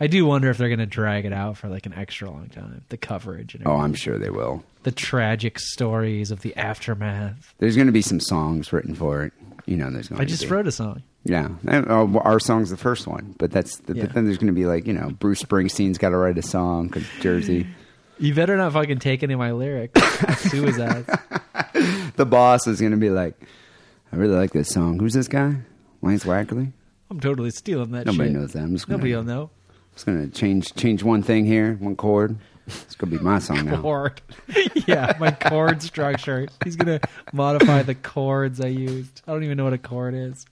I do wonder if they're going to drag it out for like an extra long time. The coverage and Oh. I'm sure they will. the tragic stories of the aftermath. There's going to be some songs written for it. You know, there's going I to just be. wrote a song. Yeah, Uh, our song's the first one, but that's the, Yeah. but then there's going to be like you know Bruce Springsteen's got to write a song because Jersey. You better not fucking take any of my lyrics. Sue his ass. the boss is going to be like, I really like this song. Who's this guy? Lance Wackerly? I'm totally stealing that Nobody shit. knows that. I'm just gonna, Nobody will know. just gonna change change one thing here, one chord. It's gonna be my song now. Chord. yeah, my chord structure. He's gonna modify the chords I used. I don't even know what a chord is.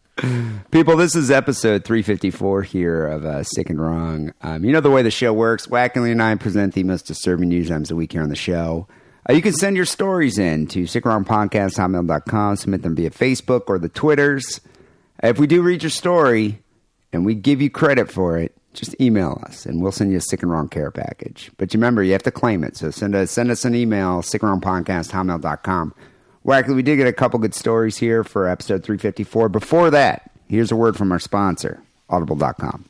People, this is episode 354 here of uh, Sick and Wrong. Um, you know the way the show works. Wackerly and I present the most disturbing news items a week here on the show. Uh, you can send your stories in to sickandwrongpodcast.com, submit them via Facebook or the Twitters. If we do read your story and we give you credit for it, just email us and we'll send you a Sick and Wrong care package. But remember, you have to claim it. So send us, send us an email, sickandwrongpodcast.com. Wackerly, we did get a couple good stories here for episode 354. Before that, here's a word from our sponsor, audible.com.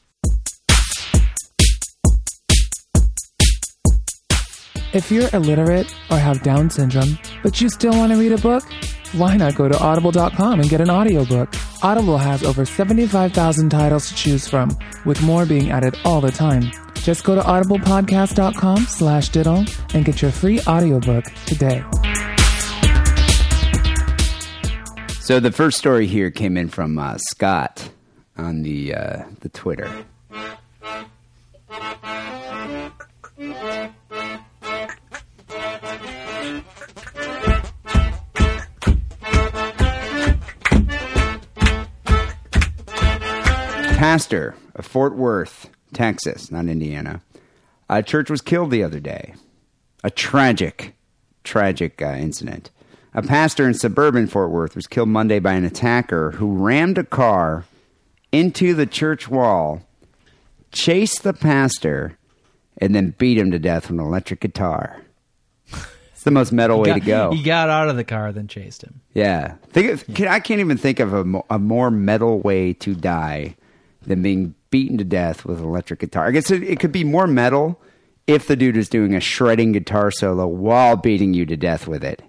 If you're illiterate or have Down syndrome, but you still want to read a book, why not go to audible.com and get an audiobook? Audible has over 75,000 titles to choose from, with more being added all the time. Just go to audiblepodcast.com slash diddle and get your free audiobook today. So the first story here came in from uh, Scott on the uh, the Twitter. Pastor of Fort Worth, Texas, not Indiana. A church was killed the other day. A tragic, tragic uh, incident. A pastor in suburban Fort Worth was killed Monday by an attacker who rammed a car into the church wall, chased the pastor, and then beat him to death with an electric guitar. It's the most metal way Got- to go. He got out of the car, then chased him. Yeah, think of, can, I can't even think of a, a more metal way to die than being beaten to death with an electric guitar. I guess it, it could be more metal if the dude is doing a shredding guitar solo while beating you to death with it.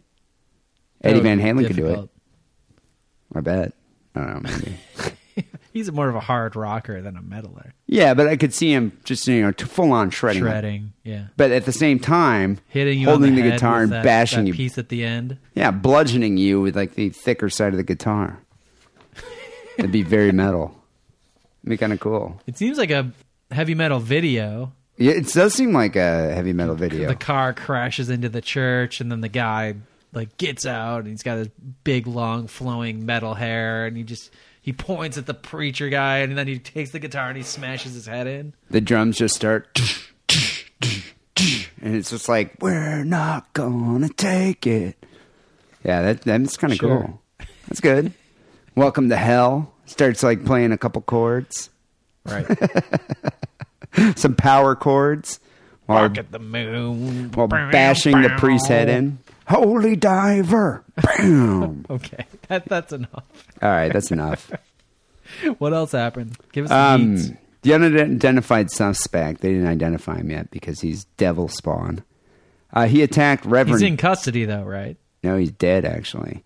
Eddie Van Halen could do it. I bet. I don't know, maybe. He's more of a hard rocker than a metaler. yeah, but I could see him just you know full on shredding. Shredding, yeah. But at the same time, Hitting you holding the, the guitar and that, bashing that you. piece at the end. Yeah, bludgeoning you with like the thicker side of the guitar. It'd be very metal. Be kind of cool. It seems like a heavy metal video. Yeah, it does seem like a heavy metal video. The car crashes into the church, and then the guy like gets out, and he's got his big, long, flowing metal hair, and he just he points at the preacher guy, and then he takes the guitar and he smashes his head in. the drums just start, and it's just like we're not gonna take it. Yeah, that that's kind of Sure. cool. That's good. Welcome to hell. Starts like playing a couple chords, Right. some power chords, while, Bark at the moon. while bashing the priest's head in. Holy diver! Boom! Okay, that that's enough. All right, that's enough. What else happened? Give us deets. Um, the unidentified suspect, they didn't identify him yet because he's devil spawn. Uh, he attacked Reverend. He's in custody though, right? no, he's dead, actually.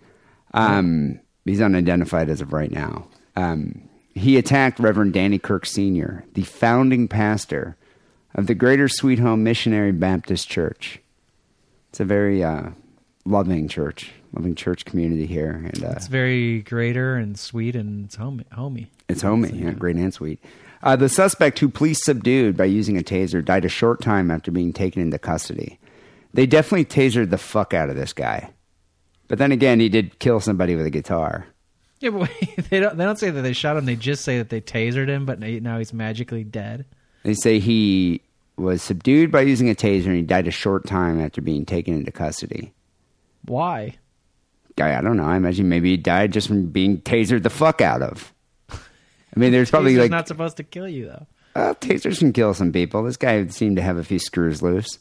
Um, he's unidentified as of right now. Um, he attacked Reverend Danny Kirk Sr., the founding pastor of the Greater Sweet Home Missionary Baptist Church. It's a very uh, loving church, loving church community here. And uh, It's very greater and sweet and it's homey. homey. It's homey, yeah, great and sweet. Uh, the suspect, who police subdued by using a taser, died a short time after being taken into custody. They definitely tasered the fuck out of this guy. But then again, he did kill somebody with a guitar. Yeah, but wait, they don't. They don't say that they shot him. They just say that they tasered him, but now he's magically dead. They say he was subdued by using a taser and he died a short time after being taken into custody. Why? Guy, I don't know. I imagine maybe he died just from being tasered the fuck out of. I mean, there's probably Taser's like not supposed to kill you though. Uh, tasers can kill some people. This guy seemed to have a few screws loose.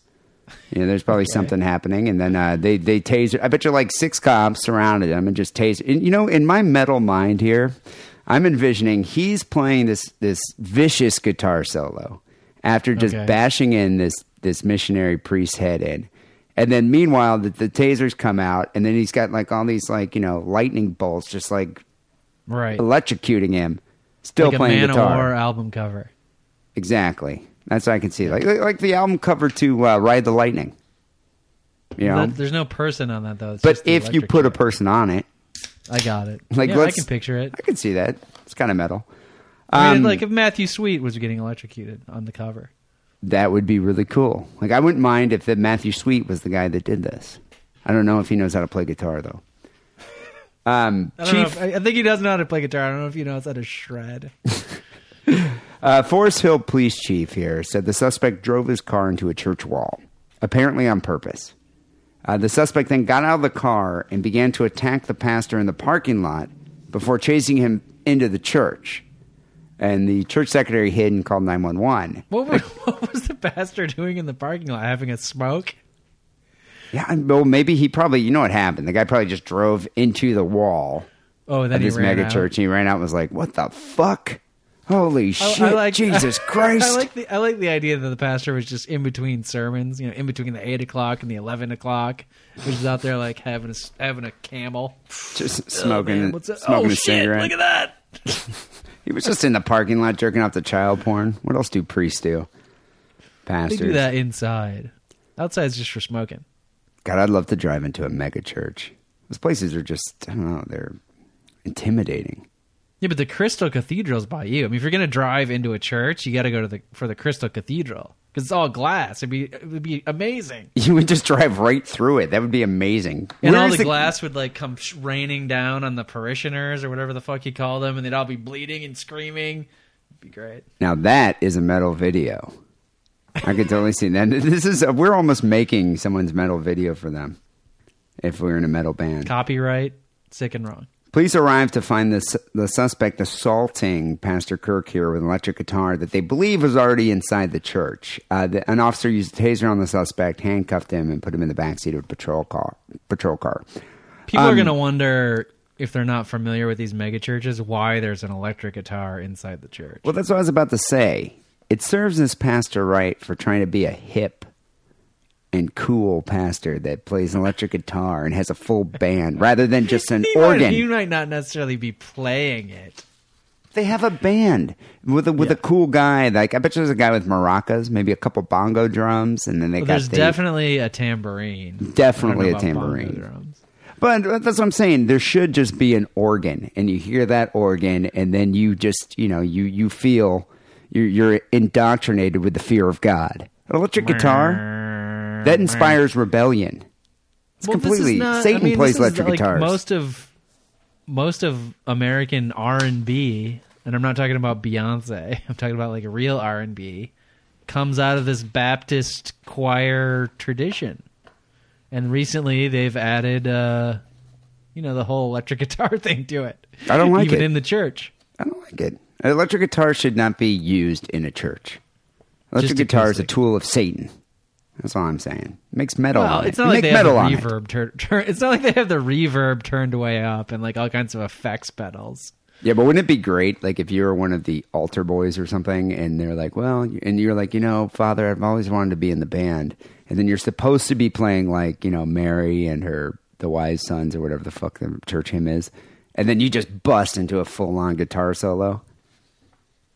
You know, there's probably something happening, and then uh, they they taser. I bet you like six cops surrounded him and just taser. And, you know, in my metal mind here, I'm envisioning he's playing this this vicious guitar solo after just Okay. bashing in this this missionary priest's head in. And then meanwhile, the, the tasers come out, and then he's got like all these like you know lightning bolts, just like Right. electrocuting him. Still like playing a guitar. Album cover. Exactly. That's what I can see. Like like the album cover to uh, Ride the Lightning. You know, That- there's no person on that though. It's but if you put a person on it, I got it. Like, yeah, I can picture it. I can see that. It's kind of metal. I mean, Um, like if Matthew Sweet was getting electrocuted on the cover. that would be really cool. Like I wouldn't mind if that Matthew Sweet was the guy that did this. I don't know if he knows how to play guitar though. Um, I. Chief If, I I think he does know how to play guitar. I don't know if he knows how to shred. uh, Forest Hill police chief here said the suspect drove his car into a church wall, apparently on purpose. Uh, the suspect then got out of the car and began to attack the pastor in the parking lot before chasing him into the church. And the church secretary hid and called 911. What was, what was the pastor doing in the parking lot? Having a smoke? Yeah, well, maybe he probably, you know what happened? The guy probably just drove into the wall Oh, then of he this ran mega out. church and he ran out and was like, what the fuck? Holy shit, I like- Jesus Christ. I like the I like the idea that the pastor was just in between sermons, you know, in between the eight o'clock and the eleven o'clock, was just out there like having a having a camel, just Oh, smoking, man, what's that? smoking oh, a shit, cigarette. Look at that! He was just in the parking lot jerking off the child porn. What else do priests do? They Pastors. do that inside. Outside Outside's just for smoking. God, I'd love to drive into a mega church. Those places are just, I don't know, they're intimidating. Yeah, but the Crystal Cathedral's by you. I mean, if you're gonna drive into a church, you got to go to the for the Crystal Cathedral because it's all glass. It'd be it would be amazing, You would just drive right through it. That would be amazing. and Where all is the, glass would like come raining down on the parishioners or whatever the fuck you call them, and they'd all be bleeding and screaming. It'd be great. Now that is a metal video. I could totally see that. This is we're almost making someone's metal video for them. If we're in a metal band, Copyright, sick and wrong. Police arrived to find the the suspect assaulting Pastor Kirk here with an electric guitar that they believe was already inside the church. Uh, the, an officer used a taser on the suspect, handcuffed him, and put him in the backseat of a patrol car. Patrol car. People are Um, gonna wonder if they're not familiar with these mega churches why there's an electric guitar inside the church. Well, that's what I was about to say. It serves this pastor right for trying to be a hip and cool pastor that plays an electric guitar and has a full band rather than just an he Might, organ. he might not necessarily be playing it. They have a band with a with a cool guy. Like I bet you there's a guy with maracas, maybe a couple bongo drums, and then they Well, got there's the, definitely a tambourine. Definitely a don't know about bongo tambourine. But that's what I'm saying. There should just be an organ, and you hear that organ, and then you just you know you you feel you're, you're indoctrinated with the fear of God. An electric guitar that inspires rebellion. It's Well, completely not- Satan I mean, plays electric like guitars. Most of most of American R and B, and I'm not talking about Beyonce. I'm talking about like a real R and B, comes out of this Baptist choir tradition. And recently, they've added, uh, you know, the whole electric guitar thing to it. I don't like even it. in the church. I don't like it. An electric guitar should not be used in a church. Electric Just guitar is a tool of Satan. That's all I'm saying. It makes metal. Well, it's it. not like make they have the reverb. Tur- tur- it's not like they have the reverb turned way up and like all kinds of effects pedals. Yeah, but wouldn't it be great, like if you were one of the altar boys or something, and they're like, "Well," and you're like, "You know, Father, I've always wanted to be in the band," and then you're supposed to be playing like, you know, Mary and her the wise sons or whatever the fuck the church hymn is, and then you just bust into a full on guitar solo.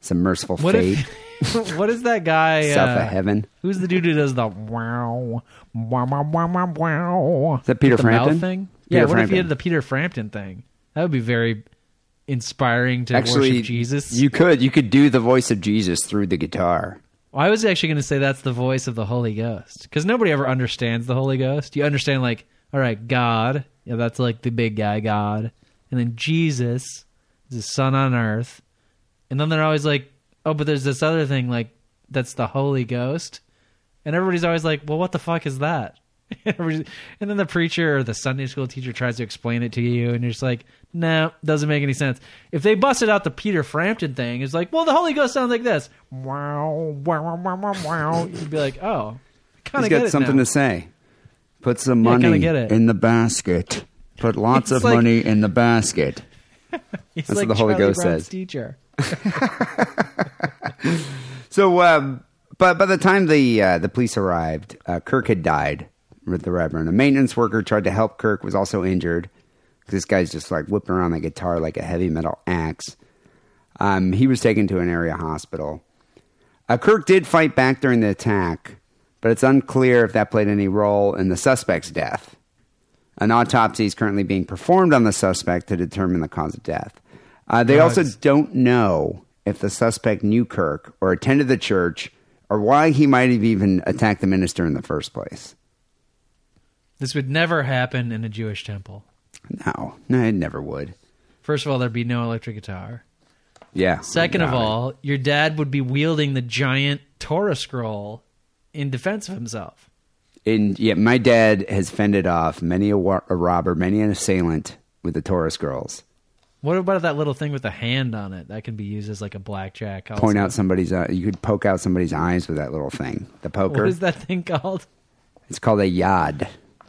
Some merciful What fate, if? what is that guy? south uh, of heaven. Who's the dude who does the wow, wow, wow, wow, wow? Is that Peter the Frampton? thing? Peter yeah. What if Frampton. he had the Peter Frampton thing? That would be very inspiring to Actually, worship Jesus. You could you could do the voice of Jesus through the guitar. Well, I was actually going to say that's the voice of the Holy Ghost because nobody ever understands the Holy Ghost. You understand, like, all right, God, yeah, that's like the big guy, God, and then Jesus is the Son on earth, and then they're always like, oh, but there's this other thing, like, that's the Holy Ghost, and everybody's always like, well, what the fuck is that? And then the preacher or the Sunday school teacher tries to explain it to you, and you're just like, no, doesn't make any sense. If they busted out the Peter Frampton thing, it's like, well, the Holy Ghost sounds like this. Wow, wow, wow, wow, wow. You'd be like, oh, kind of get got something now. to say. Put some Yeah, money it. in the basket. Put lots It's of like- money in the basket. That's like what the Holy Charlie Ghost Brown's says. Teacher. So, um, but by the time the uh, the police arrived, uh, Kirk had died with the Reverend. A maintenance worker tried to help Kirk, was also injured. This guy's just like whipping around the guitar like a heavy metal axe. Um, he was taken to an area hospital. Uh, Kirk did fight back during the attack, but it's unclear if that played any role in the suspect's death. An autopsy is currently being performed on the suspect to determine the cause of death. Uh, they also don't know if the suspect knew Kirk or attended the church or why he might have even attacked the minister in the first place. This would never happen in a Jewish temple. No, no, it never would. First of all, there'd be no electric guitar. Yeah. Second of all, your dad would be wielding the giant Torah scroll in defense of himself. And yeah, my dad has fended off many a, wa- a robber, many an assailant with the Torah scrolls. What about that little thing with the hand on it? That can be used as like a blackjack. Also. Point out somebody's, uh, you could poke out somebody's eyes with that little thing. The poker. What is that thing called? It's called a yad,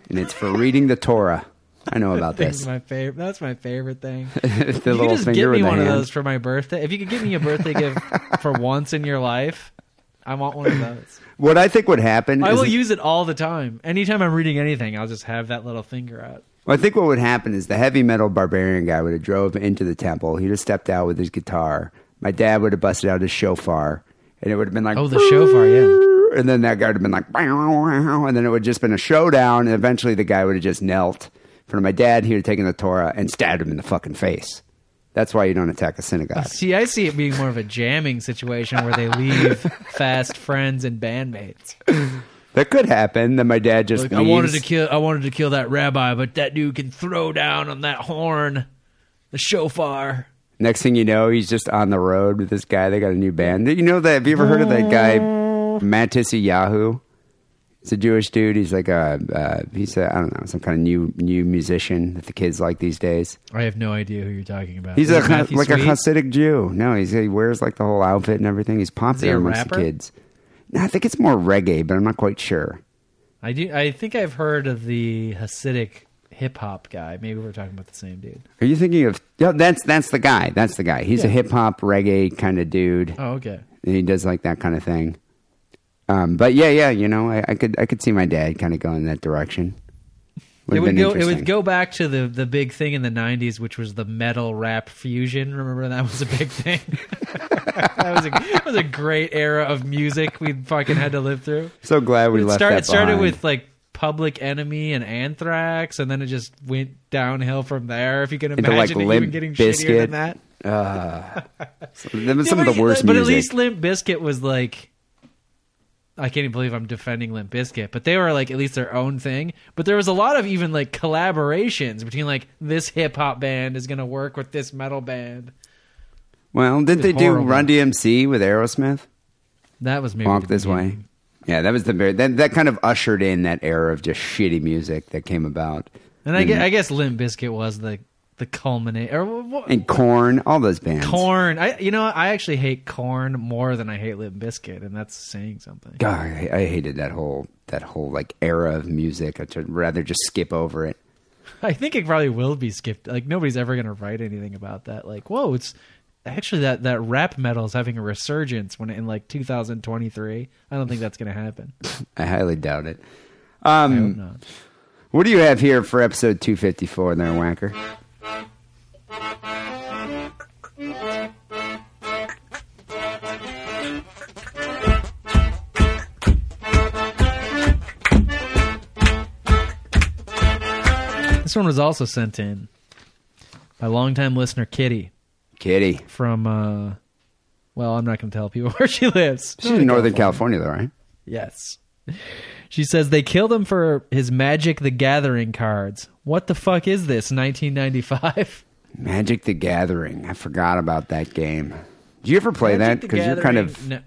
and it's for reading the Torah. I know about this. my favorite. That's my favorite thing. the you little just finger get me one of those for my birthday. If you could give me a birthday gift for once in your life, I want one of those. What I think would happen I will use it all the time. Anytime I'm reading anything, I'll just have that little finger out. Well, I think what would happen is the heavy metal barbarian guy would have drove into the temple. He'd have stepped out with his guitar. My dad would have busted out his shofar, and it would have been like, Oh, the shofar, yeah. And then that guy would have been like, wow," and then it would have just been a showdown. And eventually, the guy would have just knelt in front of my dad. He would have taken the Torah and stabbed him in the fucking face. That's why you don't attack a synagogue. See, I see it being more of a jamming situation where they leave fast friends and bandmates. That could happen. Then my dad just Like, I wanted to kill. I wanted to kill that rabbi, but that dude can throw down on that horn, the shofar. Next thing you know, he's just on the road with this guy. They got a new band. You know that? Have you ever heard of that guy, Matisyahu? He's a Jewish dude. He's like a uh, he's a I don't know some kind of new new musician that the kids like these days. I have no idea who you're talking about. He's Is a like Sweet? a Hasidic Jew. No, he's, he wears like the whole outfit and everything. He's popular amongst rapper? the kids. I think it's more reggae, but I'm not quite sure. I do. I think I've heard of the Hasidic hip hop guy. Maybe we're talking about the same dude. Are you thinking of? Yeah, that's that's the guy. That's the guy. He's a hip hop reggae kind of dude. Oh, okay. and he does like that kind of thing. Um, but yeah, yeah, you know, I, I could I could see my dad kind of going in that direction. It Would've would go. It would go back to the the big thing in the '90s, which was the metal rap fusion. Remember that was a big thing. that was a that was a great era of music we fucking had to live through. So glad we it, left start- that it started behind. with like Public Enemy and Anthrax, and then it just went downhill from there. If you can Into, imagine like, it even getting Bizkit. shittier than that. was ah. some Yeah, of the worst But music. at least Limp Bizkit was like. I can't even believe I'm defending Limp Bizkit, but they were like at least their own thing. But there was a lot of even like collaborations between like this hip hop band is gonna work with this metal band. well, did they do. Run DMC with Aerosmith? That was maybe Walk this way. Yeah, that was the very that that kind of ushered in that era of just shitty music that came about. And I guess, I guess Limp Bizkit was the the culminate or what, And Korn, all those bands. Korn. I you know? I actually hate Korn more than I hate Limp Bizkit and that's saying something. God, I, I hated that whole that whole like era of music. I'd rather just skip over it. I think it probably will be skipped. Like nobody's ever going to write anything about that. Like, whoa, it's actually that that rap metal is having a resurgence when in like 2023. I don't think that's going to happen. I highly doubt it. Um, what do you have here for episode 254 there, Wanker? This one was also sent in by longtime listener Kitty Kitty. from. uh Well, I'm not going to tell people where she lives. She's in Northern California, though, right? Yes. She says they killed him for his Magic the Gathering cards. What the fuck is this? 1995. Magic the Gathering. I forgot about that game. Do you ever play that? Magic the Because you're kind of No.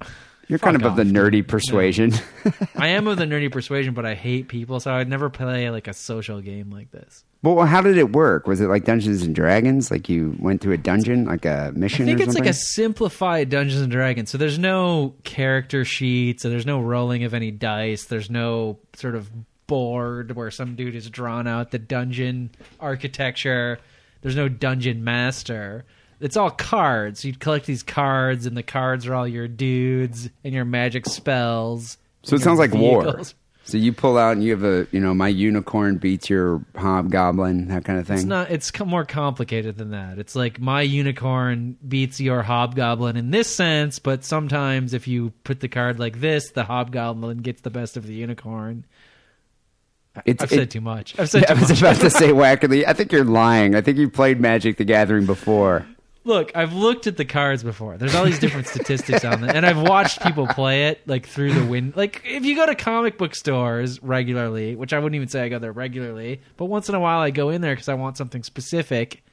You're kind of Fuck of the nerdy persuasion. I am of the nerdy persuasion, but I hate people, so I'd never play like a social game like this. well, how did it work? Was it like Dungeons and Dragons? Like you went to a dungeon, like a mission? I think it's something? like a simplified Dungeons and Dragons. So there's no character sheets, and there's no rolling of any dice. There's no sort of board where some dude is drawn out the dungeon architecture. There's no dungeon master. It's all cards. You collect these cards, and the cards are all your dudes and your magic spells. So it sounds like war. So you pull out and you have a, you know, my unicorn beats your hobgoblin, that kind of thing. It's not. It's more complicated than that. It's like my unicorn beats your hobgoblin in this sense, but sometimes if you put the card like this, the hobgoblin gets the best of the unicorn. It's, I've it- said too much. I've said I too was much. about to say wackily. I think you're lying. I think you played Magic the Gathering before. Look, I've looked at the cards before. There's all these different statistics on them, and I've watched people play it like through the wind. Like if you go to comic book stores regularly, which I wouldn't even say I go there regularly, but once in a while I go in there because I want something specific.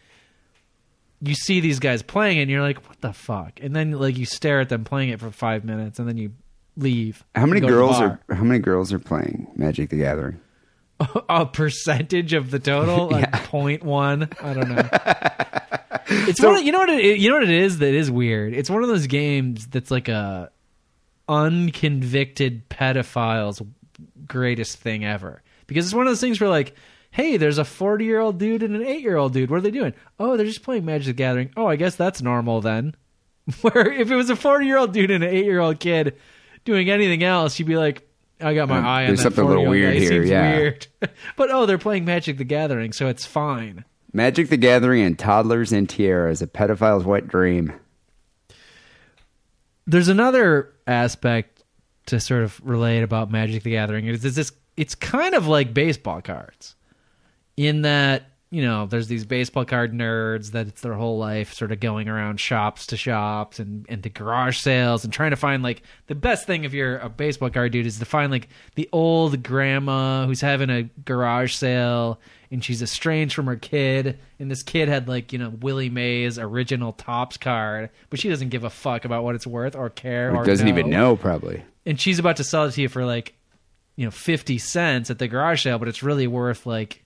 You see these guys playing it, and you're like, "What the fuck?" And then like you stare at them playing it for five minutes, and then you leave. How many and go to the girls are how many girls are playing Magic the Gathering? a percentage of the total, like point one. I don't know. It's So- one. Of, you know what? It, you know what it is that is weird. It's one of those games that's like a unconvicted pedophile's greatest thing ever. Because it's one of those things where like. Hey, there's a 40 year old dude and an 8 year old dude. What are they doing? Oh, they're just playing Magic the Gathering. Oh, I guess that's normal then. Where if it was a 40 year old dude and an 8 year old kid doing anything else, you'd be like, I got my Um, eye on there's something a little weird guy. Here, seems yeah. weird. but oh, they're playing Magic the Gathering, so it's fine. Magic the Gathering and toddlers and tiaras, a pedophile's wet dream. There's another aspect to sort of relate about Magic the Gathering. It's, it's this. It's kind of like baseball cards, in that you know there's these baseball card nerds that it's their whole life sort of going around shops to shops and and to garage sales and trying to find like the best thing if you're a baseball card dude is to find like the old grandma who's having a garage sale and she's estranged from her kid and this kid had like you know Willie Mays original Topps card but she doesn't give a fuck about what it's worth or care or Or doesn't even know know probably. and she's about to sell it to you for like you know 50 cents at the garage sale but it's really worth like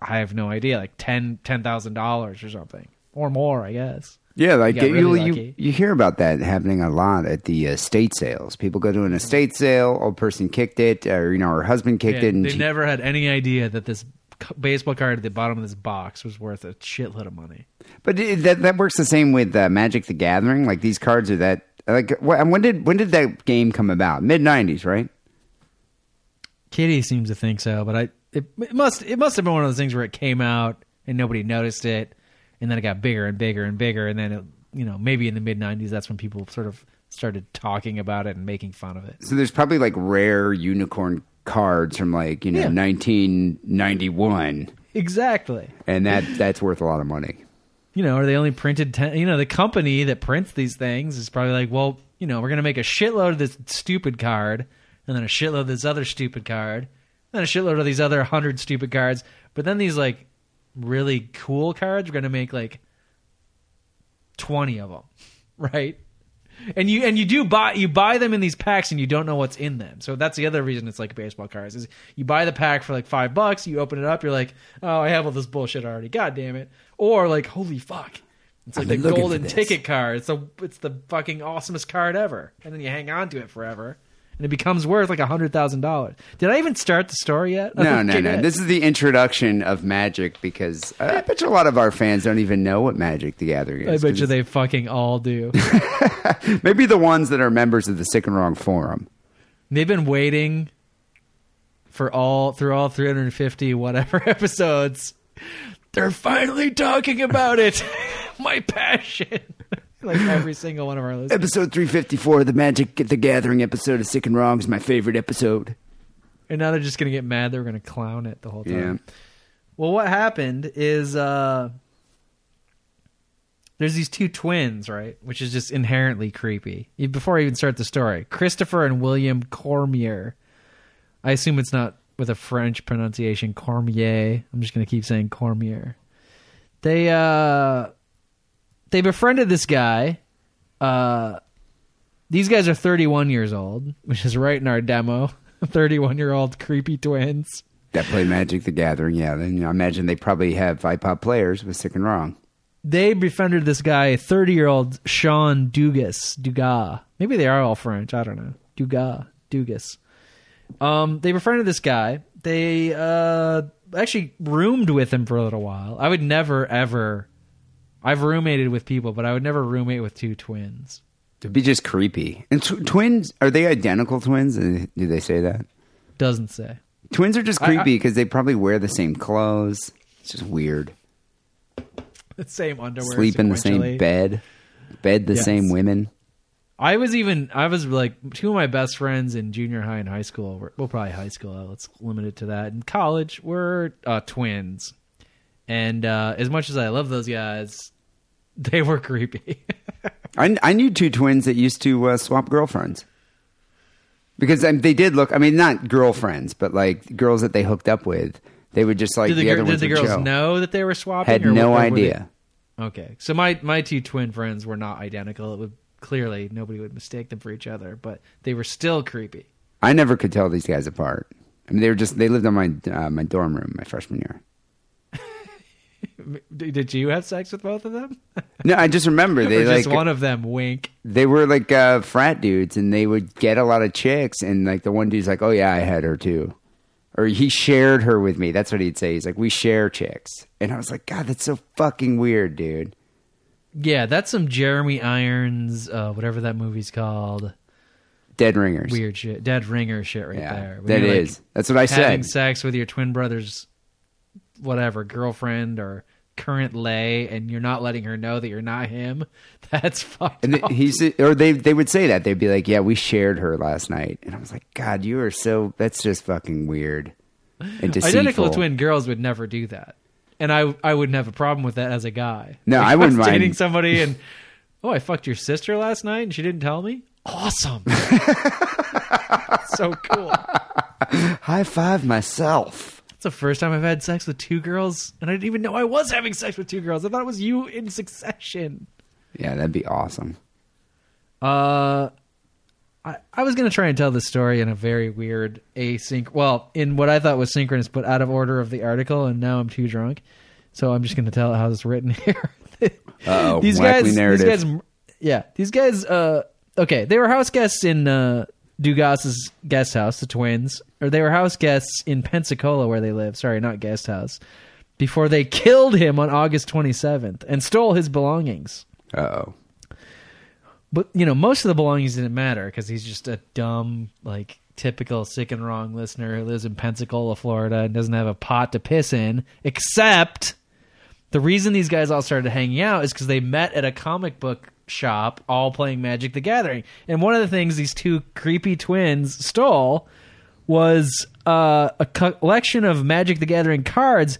i have no idea like 10 $10000 or something or more i guess Yeah, like you, really you, you hear about that happening a lot at the uh, estate sales. People go to an estate sale, old person kicked it, or you know, her husband kicked Yeah, it, and they she, never had any idea that this baseball card at the bottom of this box was worth a shitload of money But that that works the same with uh, Magic the Gathering. Like these cards are that like wh- when did when did that game come about? Mid nineties, right? kitty seems to think so but i it, it must it must have been one of those things where it came out and nobody noticed it and then it got bigger and bigger and bigger and then it you know maybe in the mid 90s that's when people sort of started talking about it and making fun of it So there's probably like rare unicorn cards from like you know Yeah. 1991, exactly and that that's worth a lot of money. you know, are they only printed 10, you know, the company that prints these things is probably like, well, you know, we're going to make a shitload of this stupid card and then a shitload of this other stupid card, then a shitload of these other 100 stupid cards, but then these like really cool cards, we're going to make like 20 of them, right? And you and you do buy you buy them in these packs and you don't know what's in them. So that's the other reason it's like baseball cards is you buy the pack for like five bucks, you open it up, you're like, oh, I have all this bullshit already. God damn it! Or like, holy fuck, it's like I've the golden ticket card. It's the it's the fucking awesomest card ever, and then you hang on to it forever, and it becomes worth like a hundred thousand dollars. Did I even start the story yet? No, no, no. good. This is the introduction of Magic because I bet you a lot of our fans don't even know what Magic the Gathering is. I bet you they fucking all do. maybe the ones that are members of the Sick and Wrong forum. They've been waiting for all through all 350 whatever episodes. They're finally talking about it. My passion. Like every single one of our listeners. Episode 354, of the Magic the Gathering episode of Sick and Wrong is my favorite episode. And now they're just going to get mad that we're going to clown it the whole time. Yeah. Well, what happened is uh there's these two twins, right? Which is just inherently creepy. Before I even start the story, Christopher and William Cormier. I assume it's not with a French pronunciation, Cormier. I'm just going to keep saying Cormier. They uh they befriended this guy. Uh these guys are 31 years old, which is right in our demo. 31 year old creepy twins. That play Magic the Gathering, yeah. Then I imagine they probably have iPod players with Sick and Wrong. they befriended this guy, 30 year old Sean Dugas. Dugas. Maybe they are all French. I don't know. Dugas. Dugas. Um, they befriended this guy. They uh, actually roomed with him for a little while. I would never, ever. I've roommated with people, but I would never roommate with two twins. It'd be just creepy. And tw- twins, are they identical twins? Uh, Do they say that? Doesn't say. Twins are just creepy because they probably wear the same clothes. It's just weird. The same underwear. Sleep in the same bed. Bed the Yes. same women. I was even I was like two of my best friends in junior high and high school. Were, well, probably high school. Let's limit it to that. In college, were uh, twins, and uh, as much as I love those guys, they were creepy. I, I knew two twins that used to uh, swap girlfriends because um, they did look. I mean, not girlfriends, but like girls that they hooked up with. They would just like did the, the gir- other did ones the girls show. know that they were swapping? Had or no were- were they- idea. Okay, so my my two twin friends were not identical. It would clearly nobody would mistake them for each other, but they were still creepy. I never could tell these guys apart. I mean, they were just they lived on my uh, my dorm room my freshman year. Did you have sex with both of them, No, I just remember they or just like one of them? Wink. they were like uh, frat dudes, and they would get a lot of chicks, and like the one dude's like, "Oh yeah, I had her too," or he shared her with me. That's what he'd say. He's like, "We share chicks," and I was like, "God, that's so fucking weird, dude." Yeah, that's some Jeremy Irons, uh, whatever that movie's called. Dead ringers. Weird shit, dead ringer shit right yeah, there. When that like, is. That's what I having said. Having sex with your twin brother's whatever girlfriend or current lay, and you're not letting her know that you're not him. That's fucked And up. he's or they they would say that they'd be like, "Yeah, we shared her last night," and I was like, "God, you are so that's just fucking weird and deceitful." Identical twin girls would never do that, and I I wouldn't have a problem with that as a guy. No, If I wouldn't mind. dating somebody and oh, I fucked your sister last night and she didn't tell me. Awesome, so cool. High five myself. The first time I've had sex with two girls, and I didn't even know I was having sex with two girls. I thought it was you in succession. Yeah, that'd be awesome. Uh, I, I was going to try and tell the story in a very weird async. Well, in what I thought was synchronous, but out of order of the article, and now I'm too drunk, so I'm just going to tell it how it's written here. These guys, narrative. these guys, yeah, these guys. Uh, okay, they were house guests in uh, Dugas's guest house, the twins, or they were house guests in Pensacola, where they live. Sorry, not guest house. Before they killed him on August 27th and stole his belongings. Uh oh. But you know, most of the belongings didn't matter because he's just a dumb, like typical sick and wrong listener who lives in Pensacola, Florida, and doesn't have a pot to piss in. Except the reason these guys all started hanging out is because they met at a comic book shop, all playing Magic the Gathering. And one of the things these two creepy twins stole was uh, a collection of Magic the Gathering cards,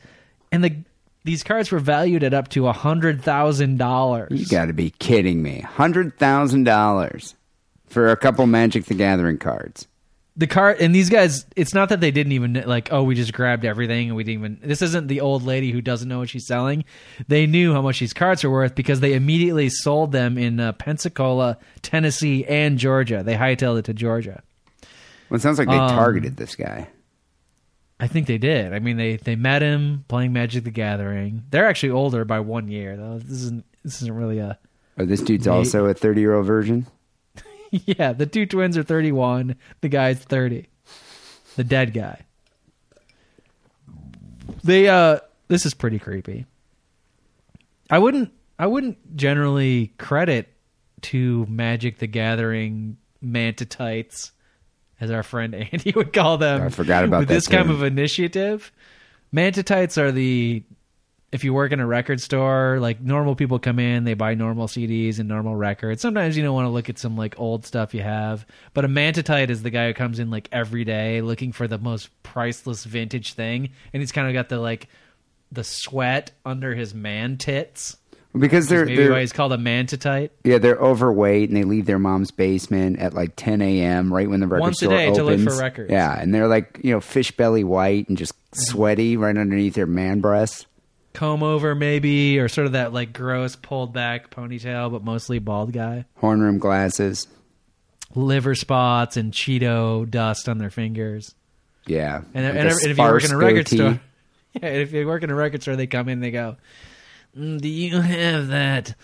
and the these cards were valued at up to a hundred thousand dollars. You got to be kidding me. Hundred thousand dollars for a couple Magic the Gathering cards. The car and these guys it's not that they didn't even like oh we just grabbed everything and we didn't even this isn't the old lady who doesn't know what she's selling. They knew how much these cards are worth because they immediately sold them in uh, pensacola tennessee and georgia. They hightailed it to georgia. Well, it sounds like they Um, targeted this guy. i think they did. I mean they they met him playing magic the gathering. They're actually older by one year though. This isn't this isn't really a Oh, this dude's they- also a thirty-year-old virgin. yeah the two twins are 31 the guy's 30 the dead guy. They uh this is pretty creepy. I wouldn't i wouldn't generally credit to magic the gathering mantatites as our friend andy would call them I forgot about this kind of initiative. Mantatites are the if you work in a record store, like normal people come in, they buy normal CDs and normal records. Sometimes you don't want to look at some like old stuff you have, but a mantitite is the guy who comes in like every day looking for the most priceless vintage thing, and he's kind of got the like the sweat under his man tits. Because they're, Maybe they're why he's called a mantitite. yeah they're overweight and they leave their mom's basement at like 10 a.m. right when the record Once a store day to opens. look for records. Yeah, and they're like you know fish belly white and just sweaty right underneath their man breasts. Comb over maybe, or sort of that like gross pulled back ponytail, but mostly bald guy. Horn rim glasses. Liver spots and Cheeto dust on their fingers. Yeah, And, and, and if you work in a record goatee. store, yeah, if you work in a record store, they come in, they go, "Mm, "Do you have that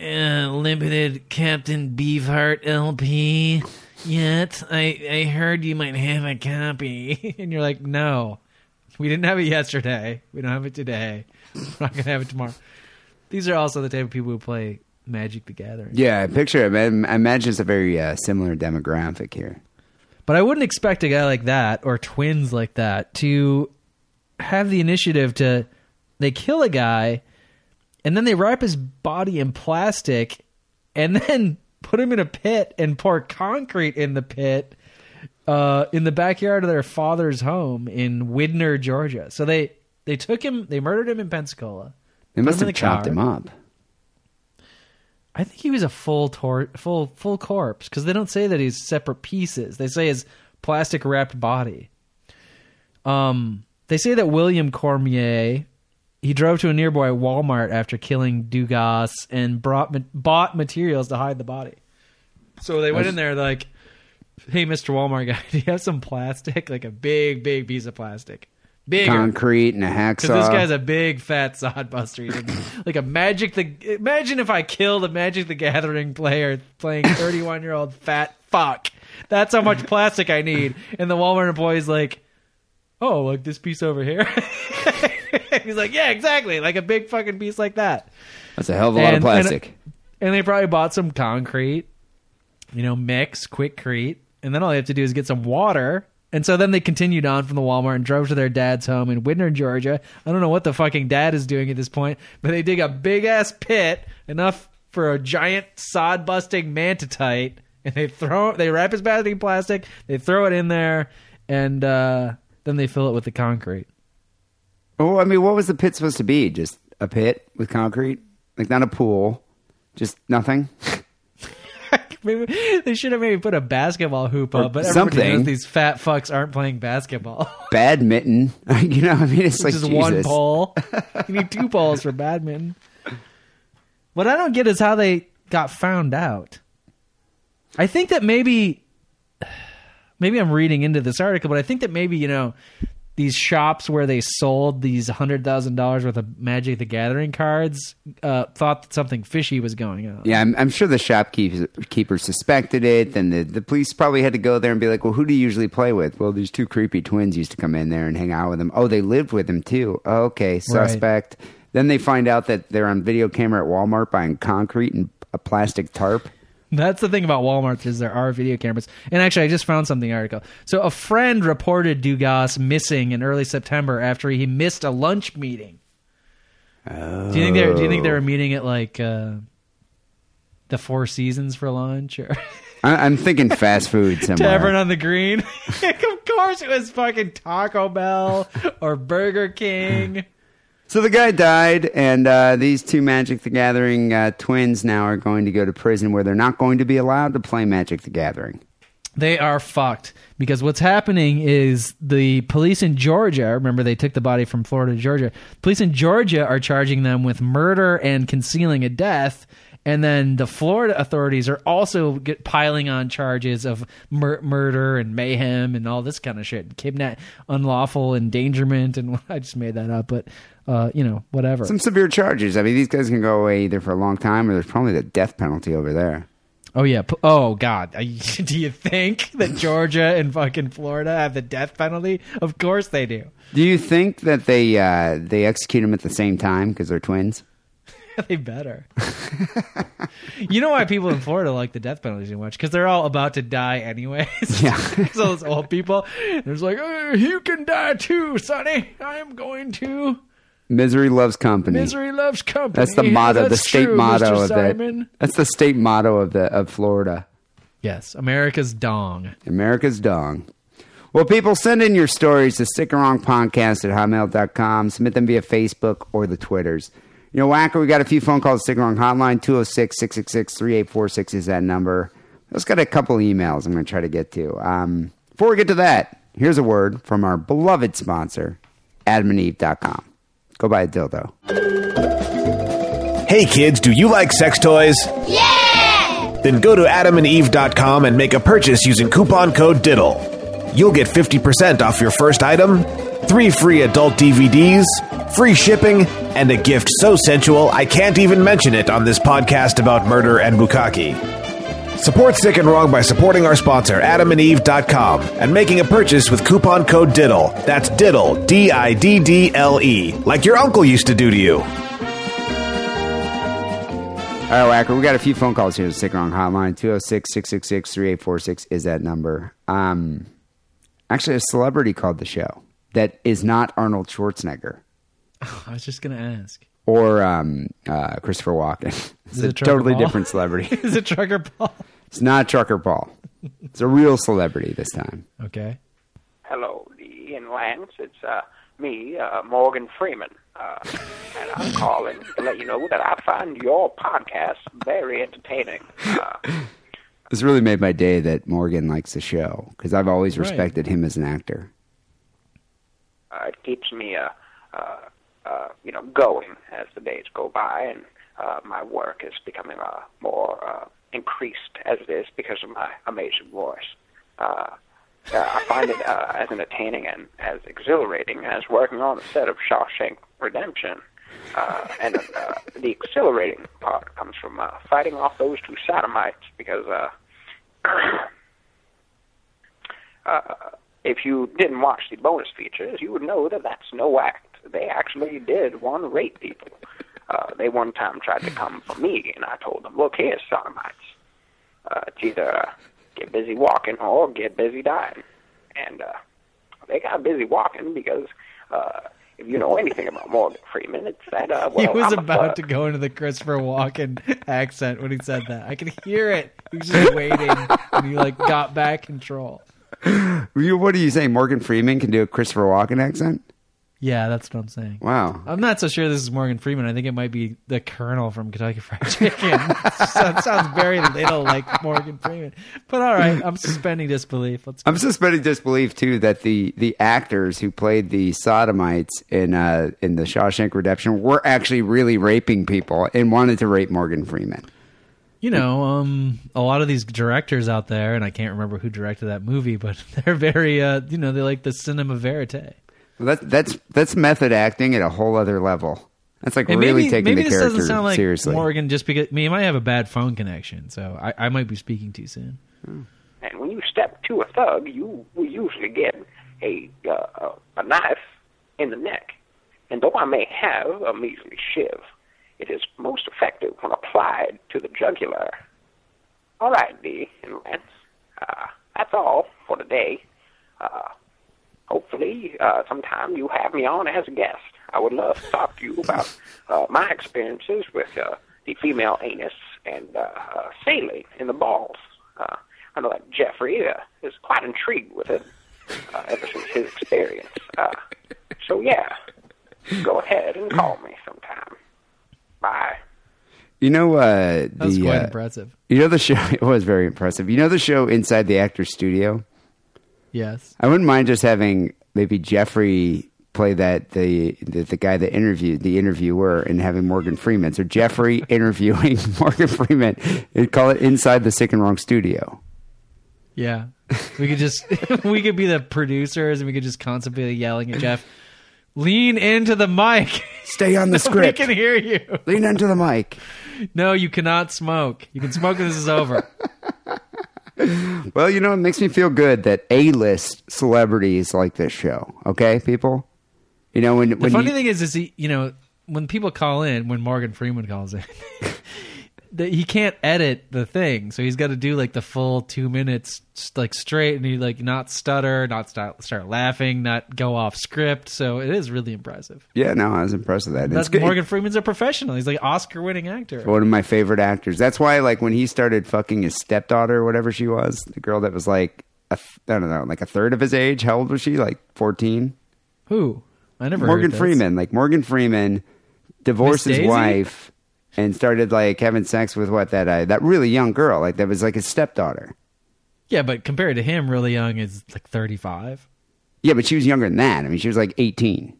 uh, limited Captain Beefheart LP yet? I I heard you might have a copy." and you're like, "No, we didn't have it yesterday. We don't have it today. We're not gonna have it tomorrow." These are also the type of people who play Magic the Gathering. Yeah, I picture it. I I imagine it's a very uh, similar demographic here. But I wouldn't expect a guy like that or twins like that to have the initiative to they kill a guy and then they wrap his body in plastic and then put him in a pit, and pour concrete in the pit uh, in the backyard of their father's home in Winder, Georgia. So they they took him, they murdered him in Pensacola. They must have the chopped car. him up. I think he was a full tor- full full corpse because they don't say that he's separate pieces. They say his plastic wrapped body. Um, they say that William Cormier he drove to a nearby Walmart after killing Dugas and brought bought materials to hide the body. So they went in there like, "Hey, Mister Walmart guy, do you have some plastic? Like a big, big piece of plastic, bigger." Concrete and a hacksaw. Because this guy's a big fat sod buster. Like a Magic the. Imagine if I killed a Magic the Gathering player playing 31 year old fat fuck. That's how much plastic I need. And the Walmart employee's like, oh, like this piece over here. He's like, yeah, exactly. Like a big fucking piece like that. That's a hell of a lot of plastic. And they probably bought some concrete, you know, mix, quick Quikrete, and then all they have to do is get some water. And so then they continued on from the Walmart and drove to their dad's home in Winder, Georgia. I don't know what the fucking dad is doing at this point, but they dig a big ass pit, enough for a giant sod busting mantitite, and they throw they wrap his body in plastic, they throw it in there, and uh, then they fill it with the concrete. oh, I mean, what was the pit supposed to be? Just a pit with concrete, like not a pool, just nothing. Maybe they should have maybe put a basketball hoop up, but something. knows these fat fucks aren't playing basketball. Badminton, you know. I mean, it's like just Jesus. one pole. you need two poles for badminton. What I don't get is how they got found out. I think that maybe, maybe I'm reading into this article, but I think that maybe you know these shops where they sold these hundred thousand dollars worth of Magic the Gathering cards uh, thought that something fishy was going on. Yeah, I'm, I'm sure the shopkeeper suspected it. Then the, the police probably had to go there and be like, well, who do you usually play with? Well, these two creepy twins used to come in there and hang out with them. Oh, they lived with him too. Oh, okay, suspect. Then they find out that they're on video camera at Walmart buying concrete and a plastic tarp. That's the thing about Walmart is there are video cameras. And actually, I just found something article. So a friend reported Dugas missing in early September after he missed a lunch meeting. Do you think they do you think they were meeting at like uh, the Four Seasons for lunch or I, I'm thinking fast food somewhere. Tavern on the Green? of course, it was fucking Taco Bell or Burger King. So the guy died, and uh, these two Magic the Gathering uh, twins now are going to go to prison where they're not going to be allowed to play Magic the Gathering. they are fucked because what's happening is the police in Georgia. Remember, they took the body from Florida to Georgia. Police in Georgia are charging them with murder and concealing a death. And then the Florida authorities are also get piling on charges of mur- murder and mayhem and all this kind of shit, kidnap, unlawful endangerment, and I just made that up, but uh, you know, whatever. Some severe charges. I mean, these guys can go away either for a long time or there's probably the death penalty over there. Oh yeah. Oh god. Do you think that Georgia and fucking Florida have the death penalty? Of course they do. Do you think that they uh, they execute them at the same time because they're twins? they better. you know why people in Florida like the death penalty so much? Because they're all about to die anyways. Yeah. so those old people, there's like, "Uh, you can die too, Sonny. I am going to. Misery loves company. Misery loves company. That's the motto, the state true, motto Mr. of Simon. that. That's the state motto of the of Florida. Yes, America's dong. America's dong. Well, people, send in your stories to sickandwrongpodcast at hotmail.com. Submit them via Facebook or the Twitters. You know, Whacker, we got a few phone calls. Sick and Wrong hotline 206 666 3846 is that number. Let's got a couple emails I'm going to try to get to. Um, before we get to that, here's a word from our beloved sponsor, adamandeve.com. Go buy a dildo. Hey kids, do you like sex toys? Yeah! Then go to adamandeve.com and make a purchase using coupon code DIDDLE. You'll get 50% off your first item, three free adult DVDs, free shipping, and a gift so sensual I can't even mention it on this podcast about murder and bukkake. Support Sick and Wrong by supporting our sponsor, adamandeve.com, and making a purchase with coupon code DIDDLE. That's DIDDLE, D I D D L E, like your uncle used to do to you. All right, Whacker, we got a few phone calls here to Sick and Wrong Hotline. 206 666 3846 is that number. Um, actually, a celebrity called the show that is not Arnold Schwarzenegger. I was just gonna ask. or um, uh, Christopher Walken. It's Is a it Trucker totally Paul? different celebrity. Is it Trucker Paul? it's not Trucker Paul. It's a real celebrity this time. Okay. Hello, Ian Lance. It's uh, me, uh, Morgan Freeman. Uh, and I'm calling to let you know that I find your podcast very entertaining. Uh, This really made my day that Morgan likes the show because I've always Right. respected him as an actor. Uh, it keeps me, uh, uh, uh, you know, going as the days go by, and uh, my work is becoming uh, more uh, increased as it is because of my amazing voice. Uh, uh, I find it uh, as entertaining and as exhilarating as working on the set of Shawshank Redemption. Uh, and uh, the exhilarating part comes from uh, fighting off those two sodomites because uh, uh, if you didn't watch the bonus features, you would know that that's no act. They actually did one rape people. Uh, they one time tried to come for me, and I told them, "Look here, sodomites. Uh, it's either uh, get busy walking or get busy dying." And uh, they got busy walking because uh, if you know anything about Morgan Freeman, it's that uh, well, he was I'm about to go into the Christopher Walken accent when he said that. I could hear it. He was just waiting, and he like got back control. What are you saying? Morgan Freeman can do a Christopher Walken accent? Yeah, that's what I'm saying. Wow. I'm not so sure this is Morgan Freeman. I think it might be the Colonel from Kentucky Fried Chicken. that sounds very little like Morgan Freeman. But all right, I'm suspending disbelief. Let's. I'm suspending disbelief too that the the actors who played the sodomites in uh in the Shawshank Redemption were actually really raping people and wanted to rape Morgan Freeman. You know, um, a lot of these directors out there, and I can't remember who directed that movie, but they're very, uh, you know, they like the cinema verite. Well, that's that's that's method acting at a whole other level. That's like And really maybe, taking maybe the this character doesn't sound like seriously. Morgan just because. I mean, he might have a bad phone connection, so I, I might be speaking too soon. And when you step to a thug, you will usually get a uh, a knife in the neck. And though I may have a measly shiv, it is most effective when applied to the jugular. All right, Dee and Lance. Uh, that's all for today. Uh, hopefully, uh, sometime you have me on as a guest. I would love to talk to you about uh, my experiences with uh, the female anus and uh, uh, saline in the balls. Uh, I know that Jeffrey uh, is quite intrigued with it uh, ever since his experience. Uh, so, yeah, go ahead and call me sometime. Bye. You know uh, the That was quite uh, impressive. you know the show. It was very impressive. You know the show Inside the Actor's Studio. Yes. I wouldn't mind just having maybe Jeffrey play that the, the the guy that interviewed the interviewer and having Morgan Freeman. So Jeffrey interviewing Morgan Freeman and call it Inside the Sick and Wrong Studio. Yeah. We could just we could be the producers and we could just constantly be yelling at Jeff. Lean into the mic. Stay on the we script. can hear you. Lean into the mic. No, you cannot smoke. You can smoke when this is over. Well, you know, it makes me feel good that A-list celebrities like this show. Okay, people. You know when The when funny you, thing is, is he, you know, when people call in, when Morgan Freeman calls in, that he can't edit the thing, so he's got to do like the full two minutes, like straight, and he like not stutter, not start start laughing, not go off script. So it is really impressive. yeah, no, I was impressed with that. That's It's good. Morgan Freeman's a professional. He's like Oscar-winning actor. one of my favorite actors. That's why, like, when he started fucking his stepdaughter, or whatever she was, the girl that was like, a th- I don't know, like a third of his age. How old was she? Like fourteen. Who? I never. Morgan. Freeman. Like Morgan Freeman divorced his wife and started like having sex with what that uh, that really young girl. Like that was like his stepdaughter. Yeah, but compared to him, really young is like thirty-five. Yeah, but she was younger than that. I mean, she was like eighteen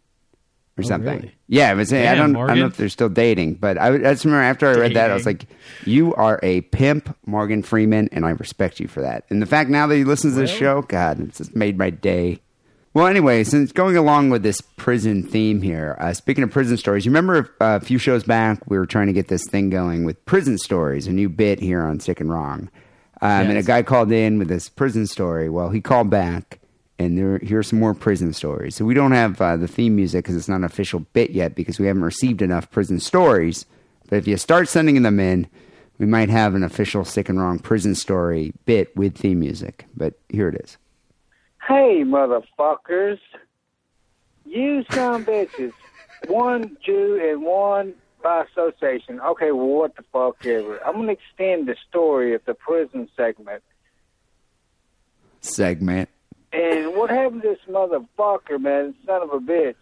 or Oh, something. really? Yeah, was. I don't. I don't know if they're still dating, but I, I just remember after I read that, I was like, "You are a pimp, Morgan Freeman, and I respect you for that." And the fact now that he listens to this show, God, it's just made my day. Well, anyway, since going along with this prison theme here, uh, speaking of prison stories, you remember uh, a few shows back we were trying to get this thing going with prison stories, a new bit here on Sick and Wrong, um, and a guy called in with this prison story. Well, he called back, and there here's some more prison stories. So we don't have uh, the theme music because it's not an official bit yet because we haven't received enough prison stories. But if you start sending them in, we might have an official Sick and Wrong prison story bit with theme music. But here it is. Hey, motherfuckers. You some bitches. one Jew and one by association. Okay, well, what the fuck ever. I'm gonna extend the story of the prison segment. Segment. And what happened to this motherfucker, man, son of a bitch?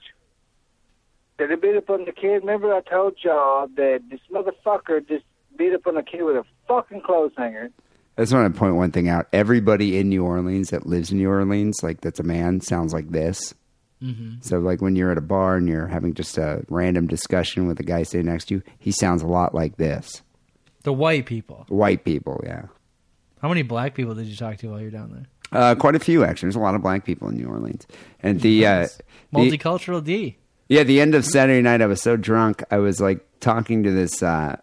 That he beat up on the kid. Remember I told y'all that this motherfucker just beat up on a kid with a fucking clothes hanger. I just want to point one thing out. Everybody in New Orleans that lives in New Orleans, like that's a man, sounds like this. Mm-hmm. So, like when you're at a bar and you're having just a random discussion with a guy sitting next to you, he sounds a lot like this. The white people. White people, yeah. How many black people did you talk to while you're down there? Uh, quite a few, actually. There's a lot of black people in New Orleans. And the, uh, the Multicultural Dee. yeah, the end of Saturday night, I was so drunk, I was like talking to this uh,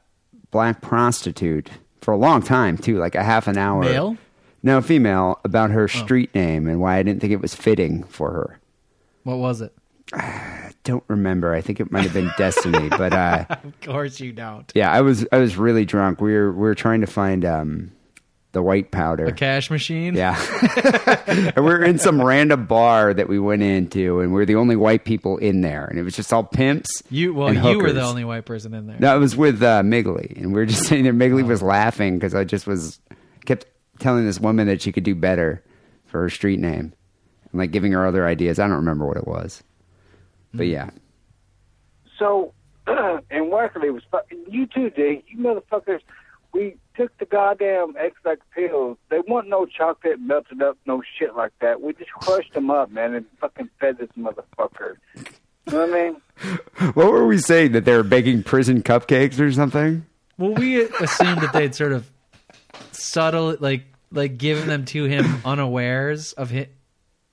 black prostitute for a long time too, like a half an hour. Male? No, female, about her street name and why I didn't think it was fitting for her. What was it? I Don't remember. I think it might have been Destiny, but uh, Of course you don't. yeah, I was I was really drunk. We were we were trying to find um, the white powder. The cash machine? Yeah. and we were in some random bar that we went into, and we are the only white people in there, and it was just all pimps. You well, and you were the only white person in there. No, it was with uh, Migley, and we were just sitting there. Migley was laughing because I just was kept telling this woman that she could do better for her street name, and like giving her other ideas. I don't remember what it was, but yeah, So, and Wackerly was fucking you too, Dee. You motherfuckers. We took the goddamn Ex-Lax pills. They want no chocolate melted up, no shit like that. We just crushed them up, man, and fucking fed this motherfucker. You know what I mean? what were we saying that they were baking prison cupcakes or something? Well, we assumed that they'd sort of subtle, like, like given them to him unawares of him,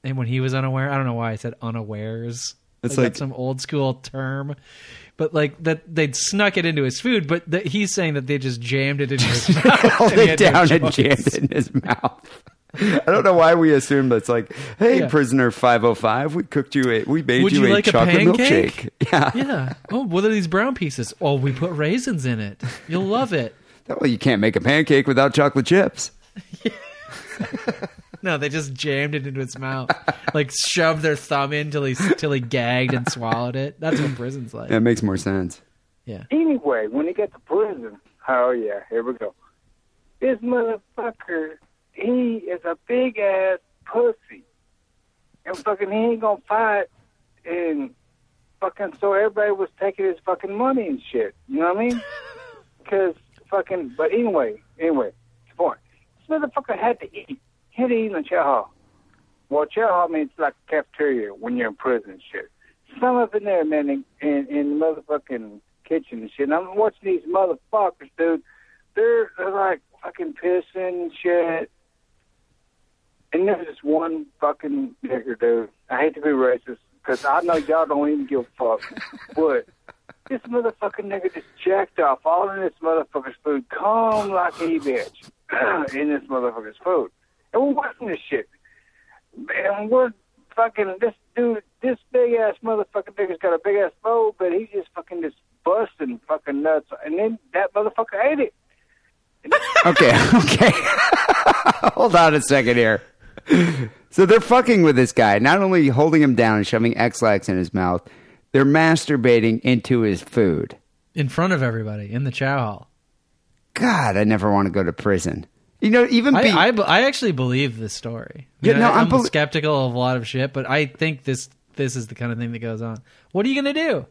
and when he was unaware. I don't know why I said unawares. It's like, like- some old school term, but like that they'd snuck it into his food. But that he's saying that they just jammed it into his mouth. it had no down and jammed it in his mouth. I don't know why we assumed it's like, hey, Yeah. prisoner five hundred five, we cooked you a, we made Would you, you a like a chocolate pancake? milkshake. Yeah. Yeah. Oh, what are these brown pieces? Oh, we put raisins in it. You'll love it. Well, you can't make a pancake without chocolate chips. No, they just jammed it into his mouth, like shoved their thumb in till he till he gagged and swallowed it. That's what prison's like. That makes more sense. Yeah. Anyway, when he got to prison, oh yeah, here we go. This motherfucker, he is a big ass pussy, and fucking he ain't gonna fight, and fucking so everybody was taking his fucking money and shit. You know what I mean? Because fucking, but anyway, anyway, the point. This motherfucker had to eat. In the chow hall. Well, hall means like cafeteria when you're in prison and shit. Some up in there, man, in, in, in the motherfucking kitchen and shit. And I'm watching these motherfuckers, dude. They're, they're like fucking pissing and shit. And there's this one fucking nigger, dude. I hate to be racist because I know y'all don't even give a fuck. but this motherfucking nigga just jacked off all in this motherfucker's food, calm like a bitch, in this motherfucker's food. And we're watching this shit. And we're fucking, this dude, this big ass motherfucking nigga's got a big ass bowl, but he's just fucking just busting fucking nuts. And then that motherfucker ate it. Okay, okay. Hold on a second here. So they're fucking with this guy, not only holding him down and shoving Ex-Lax in his mouth, they're masturbating into his food. In front of everybody in the chow hall. God, I never want to go to prison. You know, even I, be, I, I actually believe this story. I Yeah, mean, no, I, I'm I'm belie- skeptical of a lot of shit, but I think this this is the kind of thing that goes on. What are you gonna do?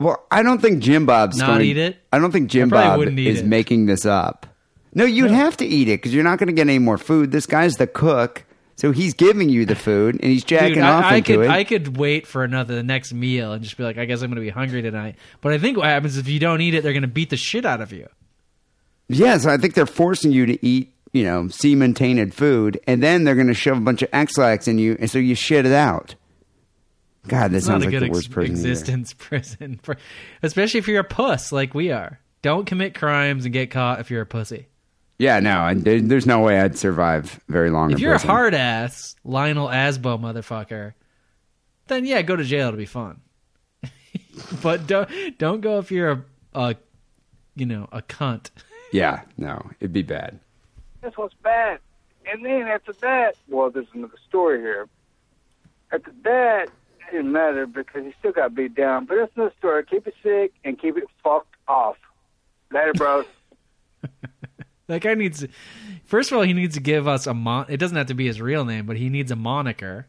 well, I don't think Jim Bob's Not going, eat it? I don't think Jim I Bob is it. making this up. No, you'd have to eat it because you're not going to get any more food. This guy's the cook, so he's giving you the food and he's jacking Dude, off I, I into could it. I could wait for another the next meal and just be like, I guess I'm gonna be hungry tonight. But I think what happens if you don't eat it, they're gonna beat the shit out of you. Yes, I think they're forcing you to eat, you know, semen tainted food, and then they're going to shove a bunch of Ex-Lax in you, and so you shit it out. God, that It's sounds not a like good the worst ex- prison. either. existence prison, for, especially if you're a puss like we are. Don't commit crimes and get caught if you're a pussy. Yeah, no, and there's no way I'd survive very long. If you're a hard ass Lionel Asbo motherfucker, then yeah, go to jail to be fun. but don't don't go if you're a, a you know a cunt. yeah, no, it'd be bad. That's what's bad. And then after that, well, there's another story here. After that, it didn't matter because he still got beat down. But that's no story. Keep it sick and keep it fucked off. Later, bros. That guy needs. First of all, he needs to give us a mon. It doesn't have to be his real name, but he needs a moniker.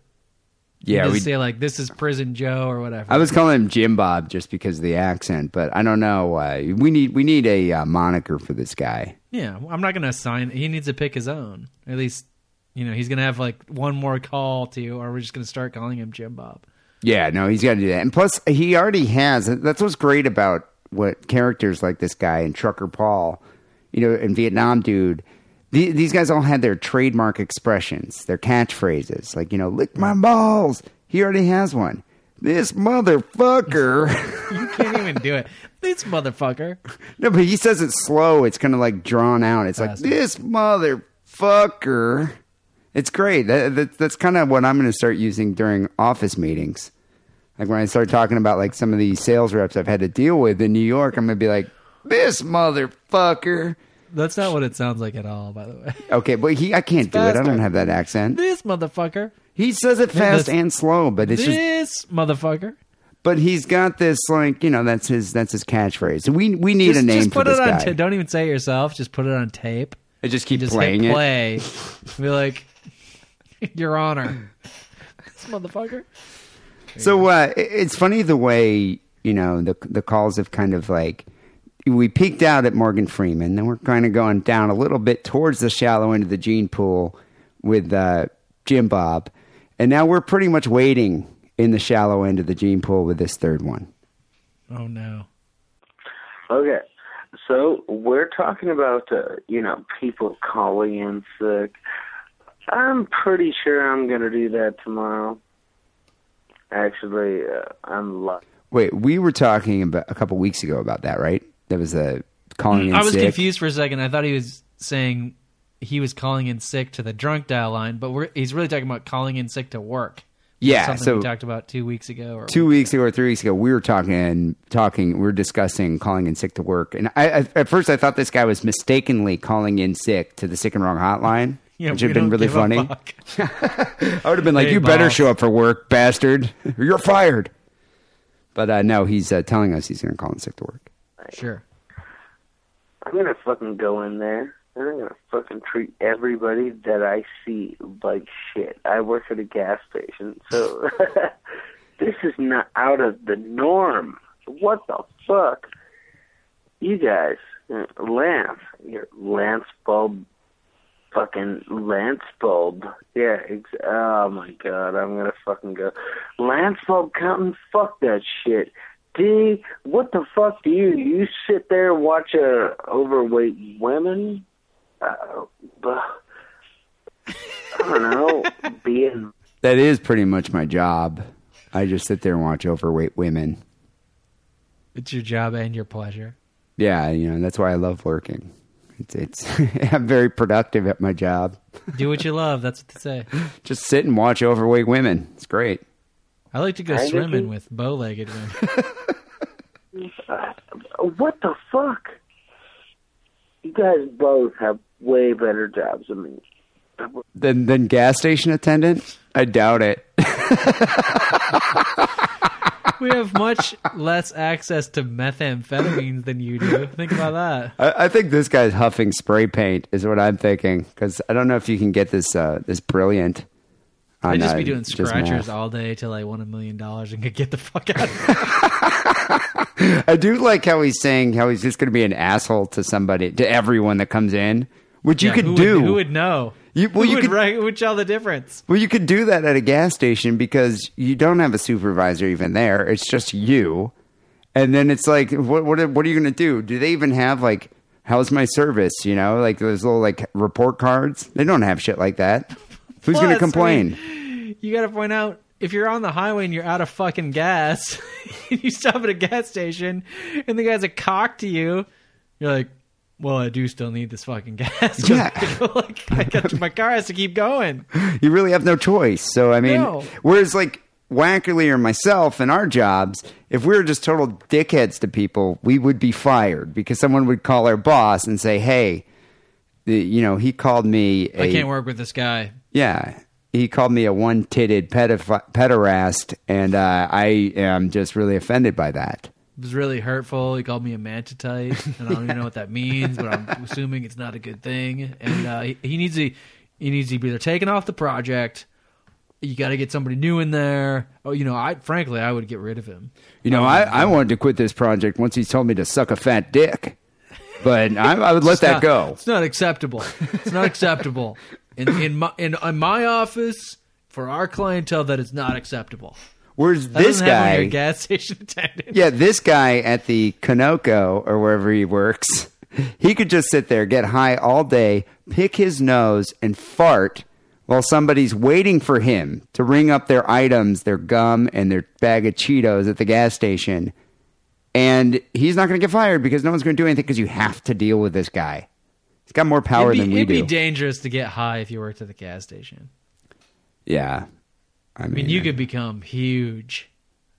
Yeah, we. say like this is Prison Joe or whatever. I was calling him Jim Bob just because of the accent, but I don't know. Uh, we need we need a uh, moniker for this guy. Yeah, I'm not gonna assign. He needs to pick his own. At least, you know, he's gonna have like one more call to, or we're just gonna start calling him Jim Bob. Yeah, no, he's got to do that. And plus, he already has. That's what's great about what characters like this guy and Trucker Paul, you know, and Vietnam Dude. the- These guys all had their trademark expressions, their catchphrases, like you know, "lick my balls." He already has one. This motherfucker. You can't even do it. This motherfucker. no, but he says it slow. It's kind of like drawn out. It's like this motherfucker. It's great. That, that, that's kind of what I'm going to start using during office meetings. Like when I start talking about like some of these sales reps I've had to deal with in New York, I'm going to be like, this motherfucker. That's not what it sounds like at all, by the way. Okay, but he, I can't do it. I faster. don't have that accent. This motherfucker. He says it fast that's- and slow, but it's just, This motherfucker. but he's got this like, you know, that's his, that's his catchphrase. We, we need Just, a name just for put this it on. guy. Don't even say it yourself. Just put it on tape. I just keep Just playing hit it. play. Be like, Your Honor. this motherfucker. So uh, it's funny the way you know the the calls have kind of like we peaked out at Morgan Freeman, then we're kind of going down a little bit towards the shallow end of the gene pool with uh, Jim Bob, and now we're pretty much waiting in the shallow end of the gene pool with this third one. Oh no. Okay, so we're talking about uh, you know people calling in sick. I'm pretty sure I'm gonna do that tomorrow. Actually, uh, I'm li- Wait, we were talking about a couple weeks ago about that, right? That was a calling in sick. I was sick. confused for a second. I thought he was saying he was calling in sick to the drunk dial line, but we're, he's really talking about calling in sick to work. Yeah, so we talked about two weeks ago. Or two weeks ago or three weeks ago, we were talking, talking, we were discussing calling in sick to work, and I, I at first I thought this guy was mistakenly calling in sick to the sick and wrong hotline, Yeah, which we would have been really funny. I would have been like, Hey, "You better show up for work, bastard! or You're fired." But uh, no, he's uh, telling us he's going to call in sick to work. Sure. I'm gonna fucking go in there I'm gonna fucking treat everybody that I see like shit. I work at a gas station, so this is not out of the norm. What the fuck? You guys, uh, Lance, your Lance Bulb, fucking Lance Bulb. Yeah, ex- oh my god, I'm gonna fucking go. Lance Bulb counting, fuck that shit. Dee, what the fuck do you you sit there and watch overweight women? Uh, but, I don't know, being That is pretty much my job. I just sit there and watch overweight women. It's your job and your pleasure. Yeah, you know that's why I love working. It's, it's I'm very productive at my job. Do what you love. That's what they say. Just sit and watch overweight women. It's great. I like to go I think swimming he- with bow-legged women. uh, what the fuck? You guys both have way better jobs than me. Then then gas station attendant? I doubt it. we have much less access to methamphetamines than you do. Think about that. I, I think this guy's huffing spray paint is what I'm thinking because I don't know if you can get this uh, this brilliant. I'd just uh, be doing scratchers all day till I won a million dollars and could get the fuck out of. I do like how he's saying how he's just going to be an asshole to somebody to everyone that comes in, which you could who do. Would, who would know? You- well, who you would, could- right, would tell the difference? Well, you could do that at a gas station because you don't have a supervisor even there. It's just you. And then it's like, what what, are- what are you going to do? Do they even have like, how's my service? You know, like those little like report cards. They don't have shit like that. Who's going to Plus, I complain? mean, you got to point out if you're on the highway and you're out of fucking gas, you stop at a gas station, and the guy's a cock to you. You're like, well, I do still need this fucking gas. Yeah. I go, like, I got my car has to keep going. you really have no choice. So I mean, No. whereas like Wackerly or myself in our jobs, if we were just total dickheads to people, we would be fired because someone would call our boss and say, "Hey, the, you know, he called me. I can't work with this guy. Yeah. he called me a one-titted pedoph- pederast, and uh, I am just really offended by that. It was really hurtful. He called me a mantitite, and I don't even know what that means, but I'm assuming it's not a good thing. And uh, he, he needs to he needs to be either taken off the project. You got to get somebody new in there. Oh, you know, I frankly I would get rid of him. You know, I, I wanted to quit this project once he told me to suck a fat dick, but I, I would let that not- go. It's not acceptable. It's not acceptable. In in my in, in my office for our clientele, that is not acceptable. Where's That this doesn't happen when you're guy? gas station attendant. Yeah, this guy at the Conoco or wherever he works, he could just sit there, get high all day, pick his nose, and fart while somebody's waiting for him to ring up their items, their gum, and their bag of Cheetos at the gas station. And he's not going to get fired because no one's going to do anything because you have to deal with this guy. He's got more power be, than we it'd do. be dangerous to get high if you worked at the gas station. yeah. I I mean, mean, you uh, could become huge.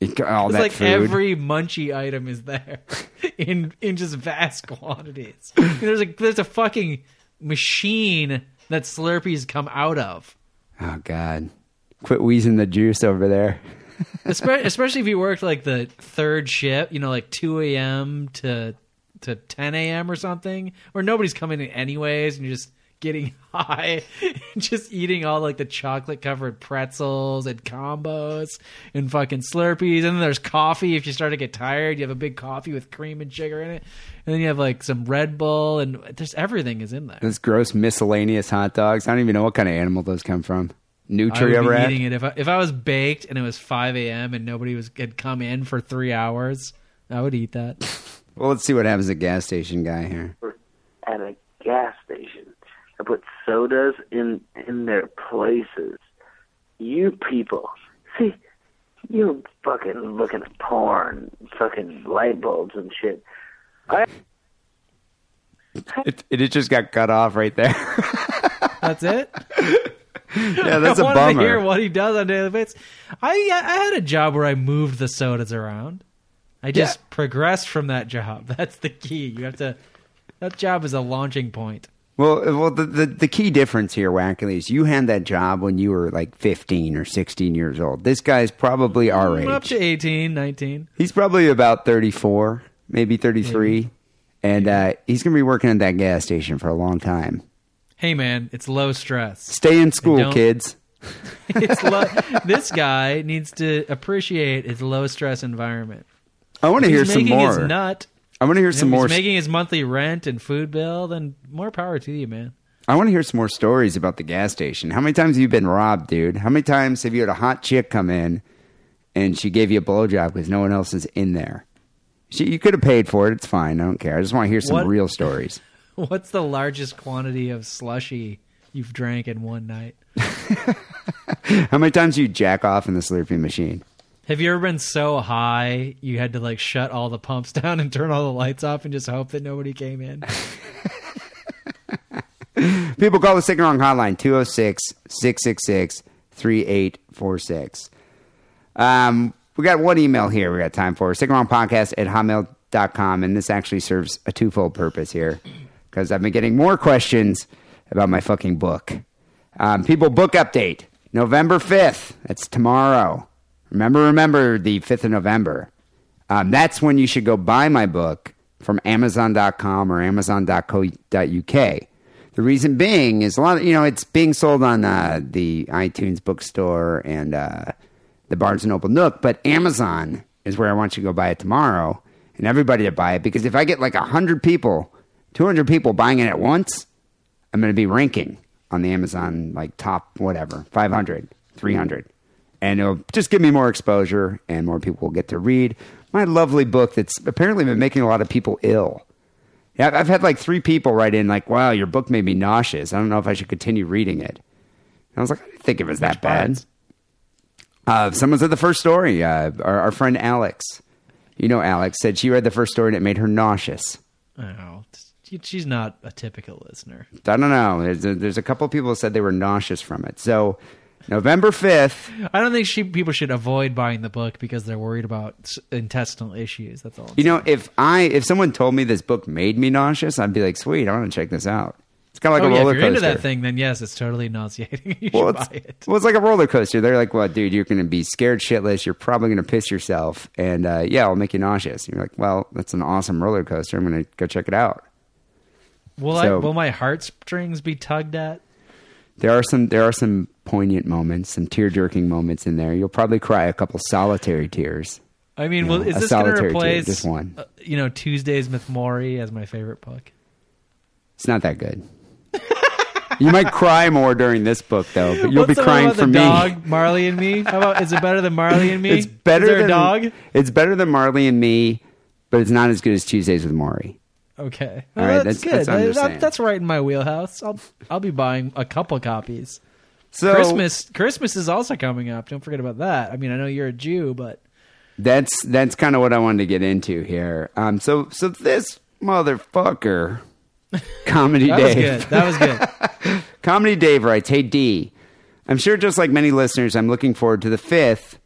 it- all It's that like food. every munchy item is there in in just vast quantities. There's a there's a fucking machine that Slurpees come out of. oh, God. Quit wheezing the juice over there. Especially if you worked like the third shift, you know, like two a.m. to to ten a.m. or something, where nobody's coming in anyways, and you're just getting high, and just eating all like the chocolate covered pretzels and combos and fucking Slurpees, and then there's coffee. If you start to get tired, you have a big coffee with cream and sugar in it, and then you have like some Red Bull, and there's everything is in there. Those gross miscellaneous hot dogs. I don't even know what kind of animal those come from. I Nutri would ever be had? eating it if I, if I was baked and it was 5 a.m. and nobody was had come in for three hours. I would eat that. Well, let's see what happens to gas station guy here. at a gas station. I put sodas in in their places. You people, see, you fucking looking at porn, fucking light bulbs and shit. I It, it just got cut off right there. That's it. yeah, that's I a wanted bummer. to hear what he does on a daily basis. I I had a job where I moved the sodas around. I just Yeah. progressed from that job. That's the key. You have to. That job is a launching point. Well, well, the, the the key difference here, Wackley, is you had that job when you were like 15 or 16 years old. This guy's probably our age. Up to 18, 19. He's probably about 34, maybe 33. And uh, he's going to be working at that gas station for a long time. Hey man, it's low stress. Stay in school, kids. It's low, this guy needs to appreciate his low stress environment. I want to hear he's some making his more. nut. I want to hear some he's more. making his monthly rent and food bill, then more power to you, man. I want to hear some more stories about the gas station. How many times have you been robbed, dude? How many times have you had a hot chick come in and she gave you a blowjob because no one else is in there? She, you could have paid for it. It's fine. I don't care. I just want to hear some What- real stories. What's the largest quantity of slushy you've drank in one night? How many times do you jack off in the Slurpee machine? Have you ever been so high you had to like shut all the pumps down and turn all the lights off and just hope that nobody came in? People call the Sick and Wrong hotline 206 666 3846. Um, we got one email here we got time for Sick and Wrong Podcast at hotmail.com. And this actually serves a twofold purpose here because I've been getting more questions about my fucking book. Um, people, book update November 5th. That's tomorrow. Remember, remember the 5th of November. Um, that's when you should go buy my book from Amazon.com or Amazon.co.uk. The reason being is a lot of, you know, it's being sold on uh, the iTunes bookstore and uh, the Barnes and Noble Nook, but Amazon is where I want you to go buy it tomorrow and everybody to buy it because if I get like 100 people, 200 people buying it at once, I'm going to be ranking on the Amazon like top whatever, 500, 300. And it'll just give me more exposure and more people will get to read my lovely book that's apparently been making a lot of people ill. Yeah, I've had like three people write in like, "Wow, your book made me nauseous. I don't know if I should continue reading it." And I was like, "I didn't think it was that bad." Uh, someone said the first story. Uh, our, our friend Alex, you know Alex, said she read the first story and it made her nauseous. Oh, she's not a typical listener. I don't know. There's a, there's a couple people who said they were nauseous from it. So November fifth. I don't think she, people should avoid buying the book because they're worried about intestinal issues. That's all. I'm You know, if I if someone told me this book made me nauseous, I'd be like, "Sweet, I want to check this out." It's kind of like oh a yeah, if roller you're coaster. into that thing, then yes, it's totally nauseating. you Well should buy it. well, it's like a roller coaster. They're like, "Well, dude, you're going to be scared shitless. You're probably going to piss yourself, and uh, yeah, it'll make you nauseous." You're like, "Well, that's an awesome roller coaster. I'm going to go check it out." Will I? Will my heartstrings be tugged at? There are some there are some poignant moments, some tear jerking moments in there. You'll probably cry a couple solitary tears. I mean, You well, know, is this going to replace just one. uh, you know Tuesdays with Morrie as my favorite book? It's not that good. you might cry more during this book though, but you'll What's be crying for the me. dog, Marley and Me. How about is it better than Marley and Me? It's better than a dog. It's better than Marley and Me, but it's not as good as Tuesdays with Morrie. Okay, All well, right, that's, that's- good. that's what I'm That- just that- saying. that's right in my wheelhouse. I'll I'll be buying a couple copies. So Christmas Christmas is also coming up. Don't forget about that. I mean, I know you're a Jew, but That's that's kind of what I wanted to get into here. Um, so so this motherfucker, comedy that was Dave, good. That was good. comedy Dave writes, "Hey Dee, I'm sure just like many listeners, I'm looking forward to the fifth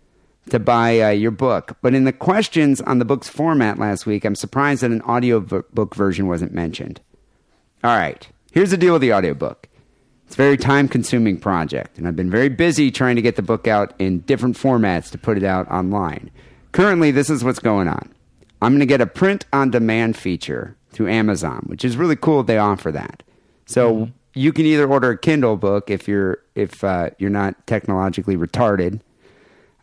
to buy uh, your book. But in the questions on the book's format last week, I'm surprised that an audio v- book version wasn't mentioned. All right, here's the deal with the audiobook. It's a very time consuming project, and I've been very busy trying to get the book out in different formats to put it out online. Currently, this is what's going on. I'm going to get a print on demand feature through Amazon, which is really cool they offer that. So you can either order a Kindle book if you're if uh, you're not technologically retarded,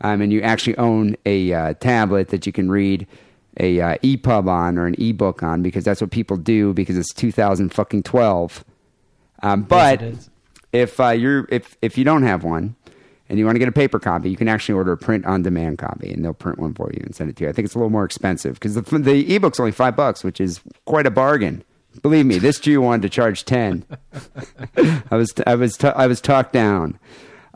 um, and you actually own a uh, tablet that you can read a uh, EPUB on or an ebook on because that's what people do because it's 2000 fucking 12. Um, but is. if uh, you're if if you don't have one and you want to get a paper copy, you can actually order a print on demand copy and they'll print one for you and send it to you. I think it's a little more expensive because the the ebook's only five bucks, which is quite a bargain. Believe me, this Jew wanted to charge ten. I was I was I was talked down.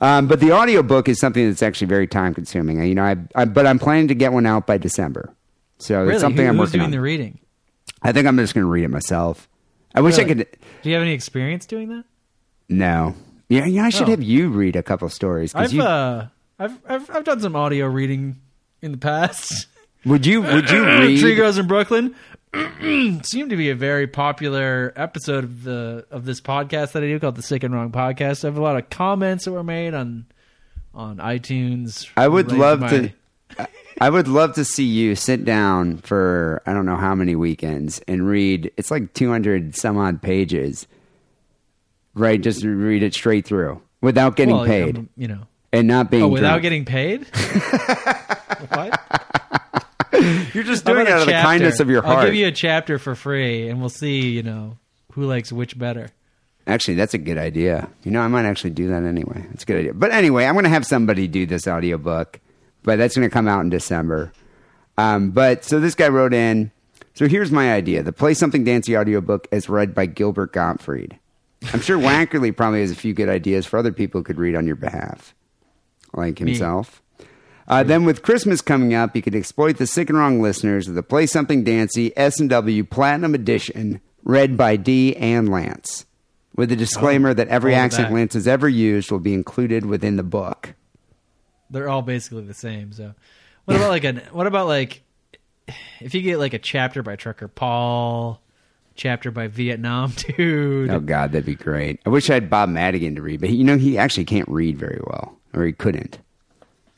Um, but the audiobook is something that's actually very time consuming. You know, I, I but I'm planning to get one out by December. So really, it's something Who- I'm who's working doing on. the reading? I think I'm just going to read it myself. I wish I could. Do you have any experience doing that? No. Yeah, yeah. I should Oh. have you read a couple stories. I've you, uh, I've, I've I've done some audio reading in the past. would you would you read Tree? Grows in Brooklyn seemed to be a very popular episode of the of this podcast that I do called the Sick and Wrong Podcast. I have a lot of comments that were made on on iTunes. I would love my- to. I would love to see you sit down for I don't know how many weekends and read. It's like 200 some odd pages. Right, just read it straight through without getting well, paid um, you know. and not being Oh, without drunk. getting paid? what? You're just How doing it about out of the kindness of your heart. I'll give you a chapter for free, and we'll see. You know who likes which better. Actually, that's a good idea. You know, I might actually do that anyway. That's a good idea. But anyway, I'm going to have somebody do this audiobook, but that's going to come out in December. Um, but so this guy wrote in. So here's my idea: the Play Something Dancy audiobook as read by Gilbert Gottfried. I'm sure Wackerly probably has a few good ideas for other people who could read on your behalf, like Me. Uh, then with Christmas coming up, you could exploit the sick and wrong listeners with the Play Something Dancy S&W Platinum Edition read by Dee and Lance. With the disclaimer that every accent that. Lance has ever used will be included within the book. They're all basically the same. So, what about like an? What about like if you get like a chapter by Trucker Paul, chapter by Vietnam dude? Oh God, that'd be great. I wish I had Bob Madigan to read, but you know he actually can't read very well, or he couldn't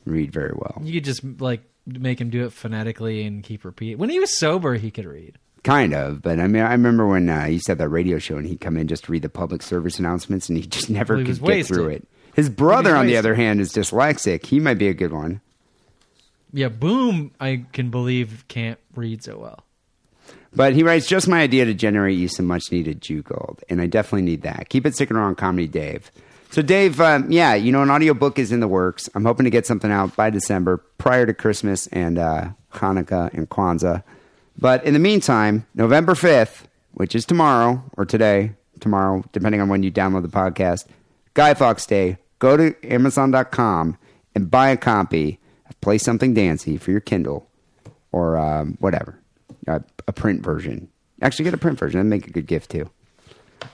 read very well. You could just like make him do it phonetically and keep repeating. When he was sober, he could read. Kind of, but I mean, I remember when uh, he used to have that radio show, and he'd come in just to read the public service announcements, and he just never Well, he could get wasted. through it. His brother, on the other hand, is dyslexic. He might be a good one. Yeah, Boom, I can believe can't read so well. But he writes, just my idea to generate you some much needed Jew gold. And I definitely need that. Keep it sticking around, Comedy Dave. So, Dave, um, yeah, you know, an audiobook is in the works. I'm hoping to get something out by December prior to Christmas and uh, Hanukkah and Kwanzaa. But in the meantime, November 5th, which is tomorrow or today, tomorrow, depending on when you download the podcast, Guy Fawkes Day, go to Amazon.com and buy a copy of Play Something Dancy for your Kindle or um, whatever, uh, a print version. Actually, get a print version. That'd make a good gift too.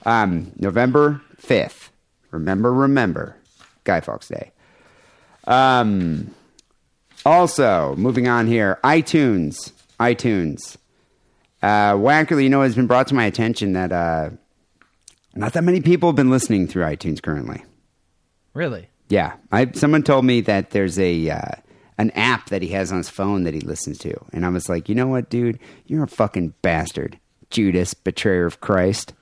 Um, November fifth. Remember, remember, Guy Fawkes Day. Um, also, moving on here, iTunes, iTunes. Uh, Wackerly, you know, it's been brought to my attention that uh, Not that many people have been listening through iTunes currently. Really? Yeah, I someone told me that there's a uh, an app that he has on his phone that he listens to, and I was like, you know what, dude, you're a fucking bastard, Judas, betrayer of Christ.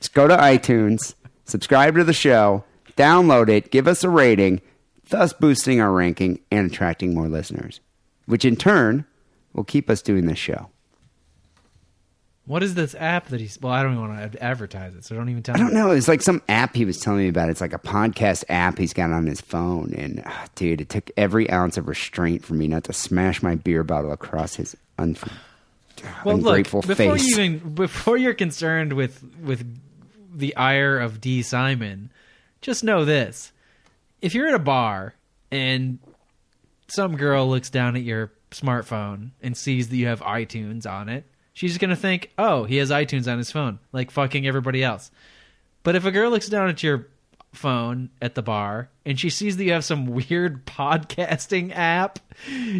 Just go to iTunes, subscribe to the show, download it, give us a rating, thus boosting our ranking and attracting more listeners, which in turn will keep us doing this show. What is this app that he's? Well, I don't even want to advertise it, so don't even tell I me. don't know. It's like some app he was telling me about. It's like a podcast app he's got on his phone. And ah, dude, it took every ounce of restraint for me not to smash my beer bottle across his un- Well, ungrateful look, before face. you even before you're concerned with with the ire of Dee Simon, just know this: if you're at a bar and some girl looks down at your smartphone and sees that you have iTunes on it, she's gonna think, "Oh, he has iTunes on his phone," like fucking everybody else. But if a girl looks down at your phone at the bar and she sees that you have some weird podcasting app,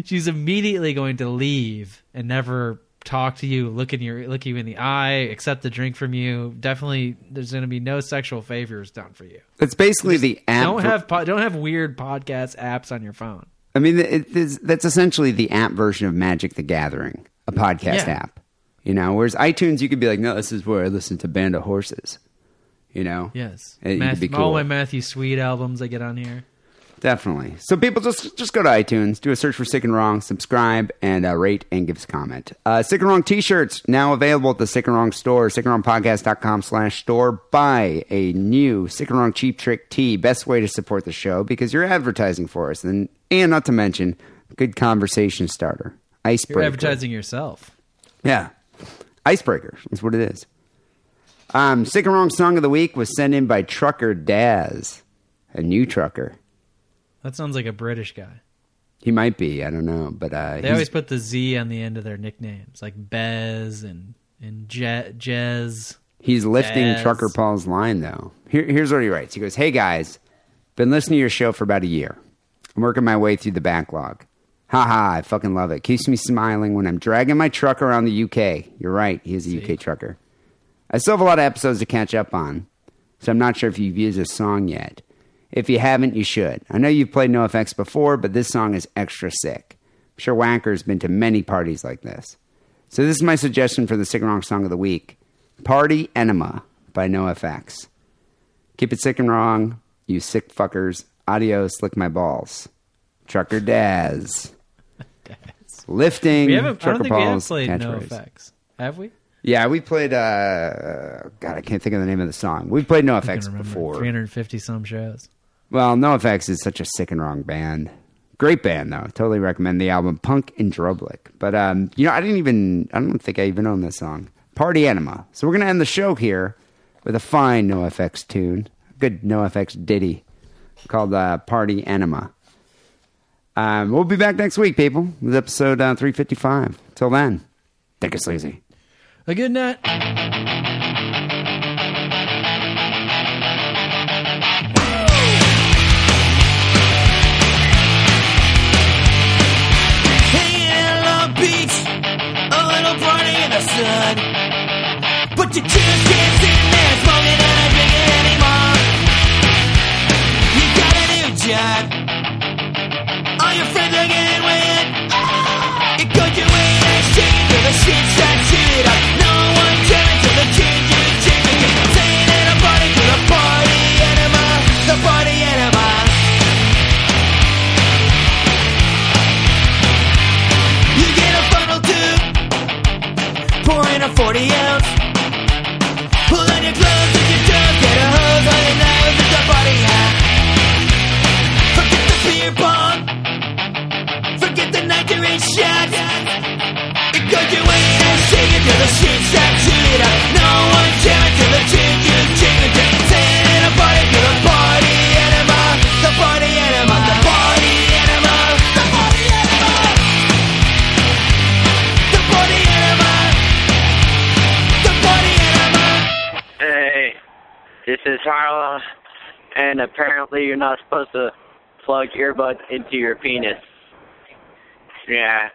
she's immediately going to leave and never talk to you, look in your look you in the eye, accept the drink from you. Definitely, there's going to be no sexual favors done for you. it's basically the app. Don't have po- don't have weird podcast apps on your phone. I mean, that's essentially the app version of Magic the Gathering, a podcast Yeah. app. You know, whereas iTunes, you could be like, no, this is where I listen to Band of Horses. You know, Yes, eh, you could be all my Matthew Sweet albums I get on here. Definitely. So people just just go to iTunes, do a search for Sick and Wrong, subscribe, and uh, rate and give us a comment. Uh, Sick and Wrong t-shirts now available at the Sick and Wrong store, sickandwrongpodcast.com slash store. Buy a new Sick and Wrong Cheap Trick tee. Best way to support the show because you're advertising for us. And, and not to mention, good conversation starter. Icebreaker. You're advertising yourself. Yeah. Icebreaker is what it is. Um, Sick and Wrong Song of the Week was sent in by Trucker Daz, a new trucker. That sounds like a British guy. He might be. I don't know, but uh, They always put the Z on the end of their nicknames, like Bez and and Je- Jez. he's lifting Daz. Trucker Paul's line though. Here, here's what he writes. He goes, "Hey guys, been listening to your show for about a year. I'm working my way through the backlog. Haha, I fucking love it. Keeps me smiling when I'm dragging my truck around the UK. You're right, he is a UK trucker. I still have a lot of episodes to catch up on, so I'm not sure if you've used this song yet. If you haven't, you should. I know you've played NoFX before, but this song is extra sick. I'm sure Wanker's been to many parties like this. So this is my suggestion for the Sick and Wrong Song of the Week. Party Enema by NoFX. Keep it sick and wrong, you sick fuckers. Adios, lick my balls. Trucker Daz. Lifting We haven't. I Trucker don't think we have played No catchphrase. Effects. Have we? Yeah, we played. uh God, I can't think of the name of the song. We played NoFX before. 350 some shows. Well, NoFX is such a sick and wrong band. Great band though. Totally recommend the album Punk in Drublic. But um, you know, I didn't even. I don't think I even own this song. Party Enema. So we're gonna end the show here with a fine NoFX tune, good NoFX ditty called uh, Party Enema. Um, we'll be back next week, people, with episode uh, 355. Till then, take it sleazy. A good night. And apparently you're not supposed to plug earbuds into your penis. Yeah,